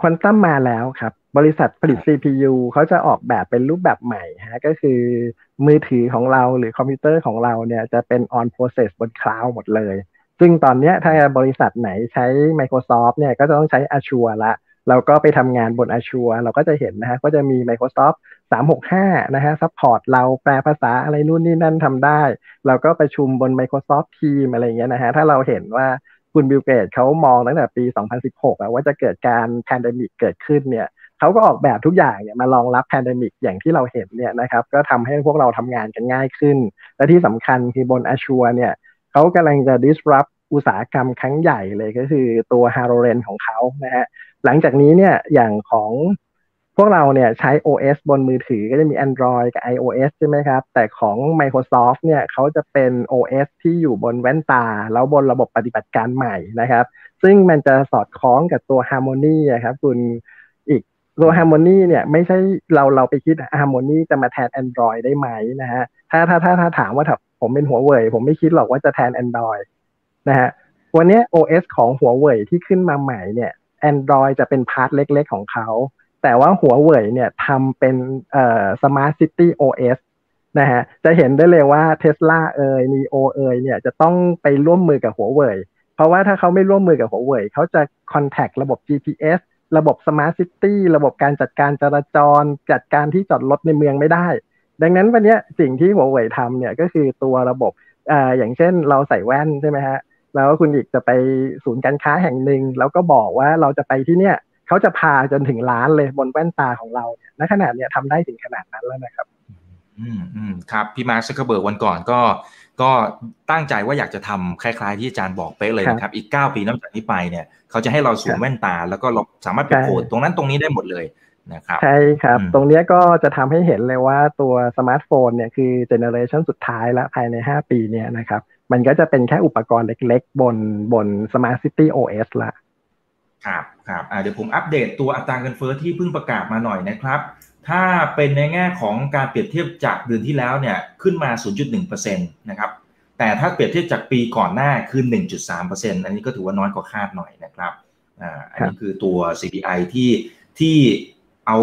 ควอนตัมมาแล้วครับ บริษัทผลิต CPU เขาจะออกแบบเป็นรูปแบบใหม่ฮะ ก็คือมือถือของเราหรือคอมพิวเตอร์ของเราเนี่ยจะเป็น on process บน cloud หมดเลย ซึ่งตอนนี้ถ้าบริษัทไหนใช้ Microsoft เนี่ยก็จะต้องใช้ Azure ละ เราก็ไปทำงานบน Azure เราก็จะเห็นนะฮะก็จะมี Microsoft 365 นะฮะ support เราแปลภาษาอะไรนู่นนี่นั่นทำได้ เราก็ประชุมบน Microsoft Team อะไรเงี้ยนะฮะถ้าเราเห็นว่าคุณบิลเกตเขามองตั้งแต่ปี 2016 ว่าจะเกิดการ pandemic เกิดขึ้นเนี่ยเขาก็ออกแบบทุกอย่างเนี่ยมารองรับ pandemic อย่างที่เราเห็นเนี่ยนะครับก็ทำให้พวกเราทำงานกันง่ายขึ้น และที่สำคัญคือบน Azure เนี่ยเขากำลังจะ disrupt อุตสาหกรรมครั้งใหญ่เลยก็คือตัว h a r o r e n ของเขานะฮะหลังจากนี้เนี่ยอย่างของพวกเราเนี่ยใช้ OS บนมือถือก็จะมี Android กับ iOS ใช่ไหมครับ แต่ของ Microsoft เนี่ยเขาจะเป็น OS ที่อยู่บนแว่นตา แล้วบนระบบปฏิบัติการใหม่นะครับ ซึ่งมันจะสอดคล้องกับตัว Harmony นะครับคุณอีกตัว Harmony เนี่ยไม่ใช่เราเราไปคิด Harmony จะมาแทน Android ได้ไหมนะฮะถ้าถ้าถ้าถ้าถามว่าถ้าผมเป็นหัวเว่ยผมไม่คิดหรอกว่าจะแทน Android นะฮะวันนี้ OS ของหัวเว่ยที่ขึ้นมาใหม่เนี่ย Android จะเป็น part เล็ก ๆ ของเขา แต่ว่าหัวเว่ยเนี่ยทำเป็นเอ่อ Smart City OS นะฮะจะเห็นได้เลยว่าเทสลาเอ่ย NIO เอ่ยเนี่ยจะต้องไปร่วมมือกับหัวเว่ยเพราะว่าถ้าเขาไม่ร่วมมือกับหัวเว่ยเขาจะ contact ระบบ GPS ระบบ Smart City ระบบการจัดการจราจร จัดการที่จอดรถในเมืองไม่ได้ ดังนั้นวันนี้สิ่งที่หัวเว่ยทำเนี่ยก็คือตัวระบบอ่าอย่างเช่นเราใส่แว่นใช่ไหมฮะ แล้วคุณอีกจะไปศูนย์การค้าแห่งหนึ่งแล้วก็บอกว่าเราจะไปที่เนี่ยเขาจะพาจนถึงร้านเลยบนแว่นตาของเราเนี่ยณขนาดเนี้ยทำได้ถึงขนาดนั้นแล้วนะครับ อืมอืมครับพี่มาร์คซักเคอร์เบิร์กวันก่อนก็ ก็ตั้งใจว่าอยากจะทำคล้ายๆที่อาจารย์บอกเป๊ะเลยนะครับ อีกเก้าปีนับจากนี้ไปเนี่ยเขาจะให้เราสวมแว่นตา แล้วก็เราสามารถไปโคดตรงนั้นตรงนี้ได้หมดเลยนะครับใช่ครับ ตรงนี้ก็จะทำให้เห็นเลยว่าตัวสมาร์ทโฟนเนี่ยคือ generation สุดท้ายแล้วภายใน 5 ปีเนี่ยนะครับ มันก็จะเป็นแค่อุปกรณ์เล็กๆ บนบน Smart City OS ละครับครับเดี๋ยวผมอัปเดตตัวอัตราเงินเฟอ้อที่เพิ่งประกาศมาหน่อยนะครับ ถ้าเป็นในแง่ของการเปรียบเทียบจากเดือนที่แล้วเนี่ยขึ้นมา 0.1%นะครับแต่ถ้าเปรียบเทียบจากปีก่อนหน้าคือ 1.3%อันนี้ก็ถือว่าน้อยกว่าคาดหน่อยนะครับอ่าอันนี้คือตัว CPI ที่ที่เอา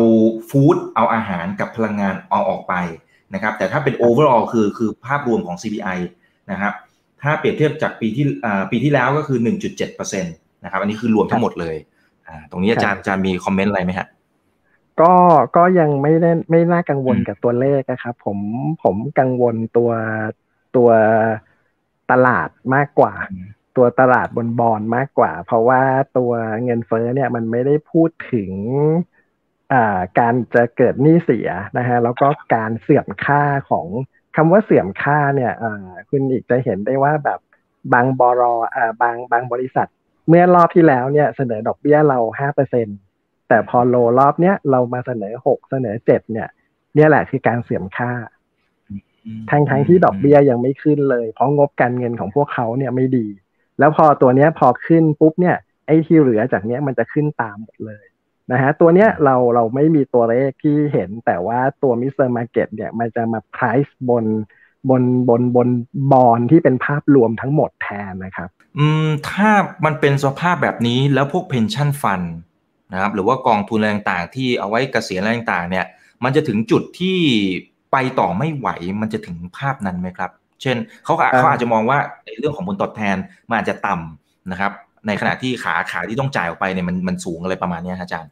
ฟู้ดเอาอาหารกับพลังงานเอาออกไปนะครับแต่ถ้าเป็น overall คือคือภาพรวมของ CPI นะครับ ถ้าเปรียบเทียบจากปีที่ปีที่แล้วก็คือ 1.7%นะครับอันนี้คือรวมทั้งหมดเลยตรงนี้อาจารย์อาจารย์มีคอมเมนต์อะไรไหมฮะก็ก็ยังไม่ได้ไม่น่ากังวลกับตัวเลขนะครับผมผมกังวลตัวตัวตลาดมากกว่า ตัวตลาดบนบอลมากกว่า เพราะว่าตัวเงินเฟ้อเนี่ยมันไม่ได้พูดถึงการจะเกิดหนี้เสียนะฮะแล้วก็การเสื่อมค่าของ คำว่าเสื่อมค่าเนี่ยคุณอีกจะเห็นได้ว่าแบบบางบรอบางบางบริษัท เมื่อรอบที่แล้วเนี่ยเสนอดอกเบี้ยเราห้าเปอร์เซ็นแต่พอโลรอบเนี้ยเรามาเสนอหกเสนอเจ็ดเนี่ย เนี่ยแหละคือการเสื่อมค่าทั้งทั้งที่ดอกเบี้ยยังไม่ขึ้นเลย เพราะงบการเงินของพวกเขาเนี่ยไม่ดี แล้วพอตัวเนี้ยพอขึ้นปุ๊บเนี่ยไอ้ที่เหลือจากเนี้ยมันจะขึ้นตามหมดเลย นะฮะตัวเนี้ยเราเราไม่มีตัวเลขที่เห็นแต่ว่าตัว Mr. Market เนี่ยมันจะมา price บนบนบนบนบอลที่เป็นภาพรวมทั้งหมดแทนนะครับ อืมถ้ามันเป็นสภาพแบบนี้แล้วพวก pension fund นะครับหรือว่ากองทุนอะไรต่างๆที่เอาไว้เกษียณอะไรต่างๆเนี่ย มันจะถึงจุดที่ไปต่อไม่ไหวมันจะถึงภาพนั้นไหมครับ เช่นเขาเขาอาจจะมองว่าในเรื่องของผลตอบแทนมันอาจจะต่ำนะครับ ในขณะที่ขาขาที่ต้องจ่ายออกไปเนี่ยมันมันสูงอะไรประมาณนี้อาจารย์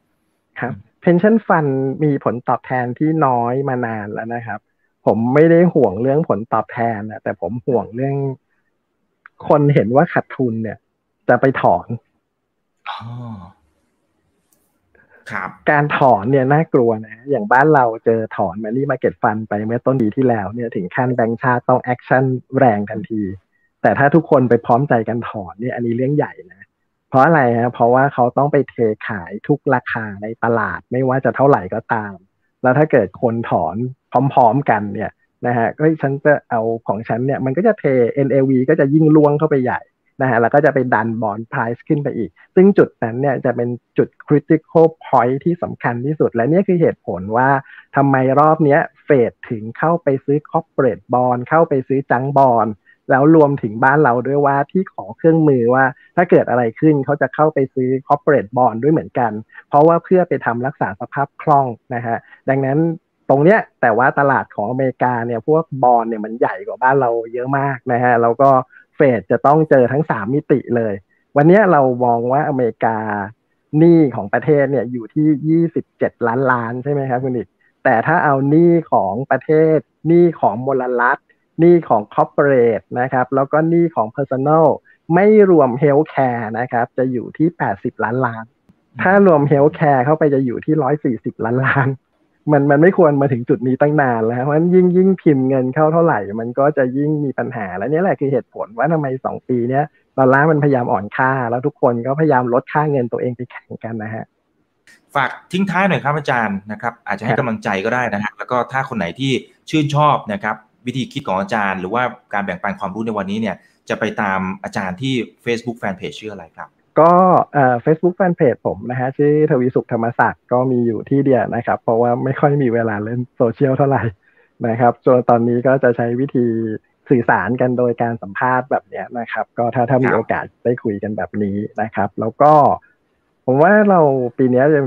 ครับ pension fund มีผลตอบแทนที่น้อยมานานแล้วนะครับ ผมไม่ได้ห่วงเรื่องผลตอบแทนนะแต่ผมห่วงเรื่อง คนเห็นว่าขาดทุนเนี่ย จะไปถอนอ๋อครับการถอนเนี่ยน่ากลัวนะ อย่างบ้านเราเจอถอน money market fund ไปเมื่อต้นปีที่แล้วเนี่ยถึงขั้นแบงค์ชาติต้อง actionแรงทันที แต่ถ้าทุกคนไปพร้อมใจกันถอนเนี่ยอันนี้เรื่องใหญ่นะ เพราะอะไรฮะเพราะว่าเขาต้องไปเทขายทุกราคาในตลาดไม่ว่าจะเท่าไหร่ก็ตาม แล้วถ้าเกิดคนถอนพร้อมๆกันเนี่ยนะฮะก็ฉันจะเอาของฉันเนี่ยมันก็จะเท NAV ก็จะยิ่งล่วงเข้าไปใหญ่นะฮะแล้วก็จะไปดันบอลไพรซ์ขึ้นไปอีก ซึ่งจุดนั้นเนี่ยจะเป็นจุด critical point ที่สำคัญที่สุด และนี่คือเหตุผลว่าทำไมรอบนี้เฟดถึงเข้าไปซื้อ corporate bond เข้าไปซื้อจังบอล แล้วรวมถึงบ้านเราด้วยว่าที่ขอเครื่องมือว่า ถ้าเกิดอะไรขึ้นเขาจะเข้าไปซื้อ corporate bond ด้วยเหมือนกัน เพราะว่าเพื่อไปทำรักษาสภาพคล่องนะฮะดังนั้นตรงเนี้ยแต่ว่าตลาดของอเมริกาเนี่ยพวกบอลเนี่ยมันใหญ่กว่าบ้านเราเยอะมากนะฮะแล้วก็เฟดจะต้องเจอทั้งสามมิติเลย วันนี้เรามองว่าอเมริกาหนี้ของประเทศเนี่ยอยู่ที่ 27 ล้านล้านใช่ไหมครับคุณอีกแต่ถ้าเอาหนี้ของประเทศหนี้ของมลรัฐ หนี้ของ corporate นะครับ แล้วก็หนี้ของ Personal ไม่รวม healthcare นะครับ จะอยู่ที่ 80 ล้านล้าน ถ้ารวม healthcare เข้าไปจะอยู่ที่ 140 ล้านล้านมันมันไม่ควรมาถึงจุดนี้ตั้งนานแล้วเพราะฉะนั้นยิ่งยิ่งพิมพ์เงินเข้าเท่าไหร่ มันก็จะยิ่งมีปัญหา และนี่แหละคือเหตุผลว่าทำไมสองปีเนี้ยดอลลาร์มันพยายามอ่อนค่า แล้วทุกคนก็พยายามลดค่าเงินตัวเองไปแข่งกันนะฮะ ฝากทิ้งท้ายหน่อยครับอาจารย์นะครับ อาจจะให้กำลังใจก็ได้นะฮะแล้วก็ถ้าคนไหนที่ชื่นชอบนะครับ วิธีคิดของอาจารย์ หรือว่าการแบ่งปันความรู้ในวันนี้เนี่ยจะไปตามอาจารย์ที่ Facebook Fanpage ชื่ออะไรครับก็เอ่อ Facebook Fanpage ผมนะฮะชื่อทวีสุขธรรมศักดิ์ก็มีอยู่ที่เดียวนะครับ เพราะว่าไม่ค่อยมีเวลาเล่นโซเชียลเท่าไหร่นะครับจนตอนนี้ก็จะใช้วิธีสื่อสารกันโดยการสัมภาษณ์แบบเนี้ยนะครับ ก็ถ้าถ้ามีโอกาสได้คุยกันแบบนี้นะครับ แล้วก็ผมว่าเราปีนี้จะ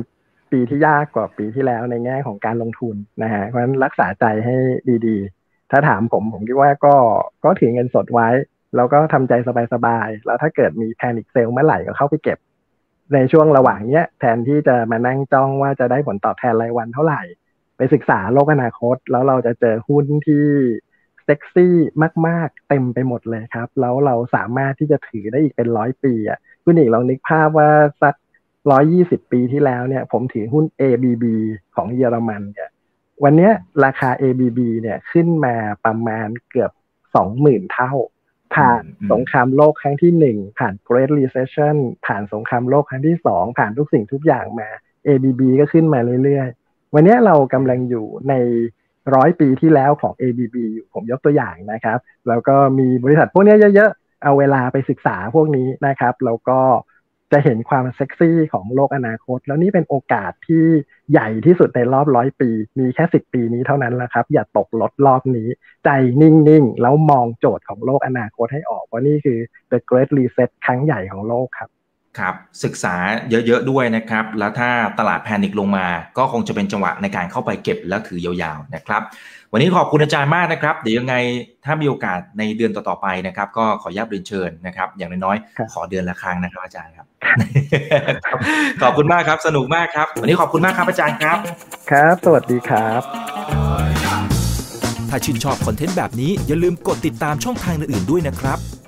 ปีที่ยากกว่าปีที่แล้วในแง่ของการลงทุนนะฮะเพราะฉะนั้นรักษาใจให้ดี ๆ ถ้าถามผมผมคิดว่าก็ก็ถือเงินสดไว้ แล้วก็ทำใจสบายๆ แล้วถ้าเกิดมีแพนิคเซลเมื่อไหร่ก็เข้าไปเก็บ ในช่วงระหว่างเนี้ยแทนที่จะมานั่งจ้องว่าจะได้ผลตอบแทนรายวันเท่าไหร่ ไปศึกษาโลกอนาคต แล้วเราจะเจอหุ้นที่เซ็กซี่มาก ๆ เต็มไปหมดเลยครับ แล้วเราสามารถที่จะถือได้อีกเป็นร้อยปีอะคุณอีกลองนึกภาพว่าสักร้อยี่สิบปีที่แล้วเนี่ย ผมถือหุ้น ABB ของเยอรมันเนี่ย วันเนี้ยราคา ABB เนี่ยขึ้นมาประมาณเกือบสองหมื่นเท่า ผ่านสงครามโลกครั้งที่หนึ่งผ่าน Great Recession ผ่านสงครามโลกครั้งที่สองผ่านทุกสิ่งทุกอย่างมา ABB ก็ขึ้นมาเรื่อยๆ วันนี้เรากำลังอยู่ในร้อยปีที่แล้วของ ABB อยู่ผมยกตัวอย่างนะครับ แล้วก็มีบริษัทพวกนี้เยอะๆ เอาเวลาไปศึกษาพวกนี้นะครับ แล้วก็ จะเห็นความเซ็กซี่ของโลกอนาคต แล้วนี่เป็นโอกาสที่ใหญ่ที่สุดในรอบร้อยปี มีแค่สิบปีนี้เท่านั้นแหละครับ อย่าตกลดรอบนี้ ใจนิ่ง ๆ แล้วมองโจทย์ของโลกอนาคตให้ออกว่านี่คือ the great reset ครั้งใหญ่ของโลกครับ ครับศึกษาเยอะๆด้วยนะครับ แล้วถ้าตลาดแพนิคลงมา ก็คงจะเป็นจังหวะในการเข้าไปเก็บแล้วถือยาวๆนะครับ วันนี้ขอบคุณอาจารย์มากนะครับ เดี๋ยวยังไงถ้ามีโอกาสในเดือนต่อๆไปนะครับ ก็ขออนุญาตเรียนเชิญนะครับ อย่างน้อยๆขอเดือนละครั้งนะครับอาจารย์ครับ ขอบคุณมากครับสนุกมากครับ วันนี้ขอบคุณมากครับอาจารย์ครับ ครับ สวัสดีครับ ถ้าชื่นชอบคอนเทนต์แบบนี้อย่าลืมกดติดตามช่องทางอื่นๆด้วยนะครับ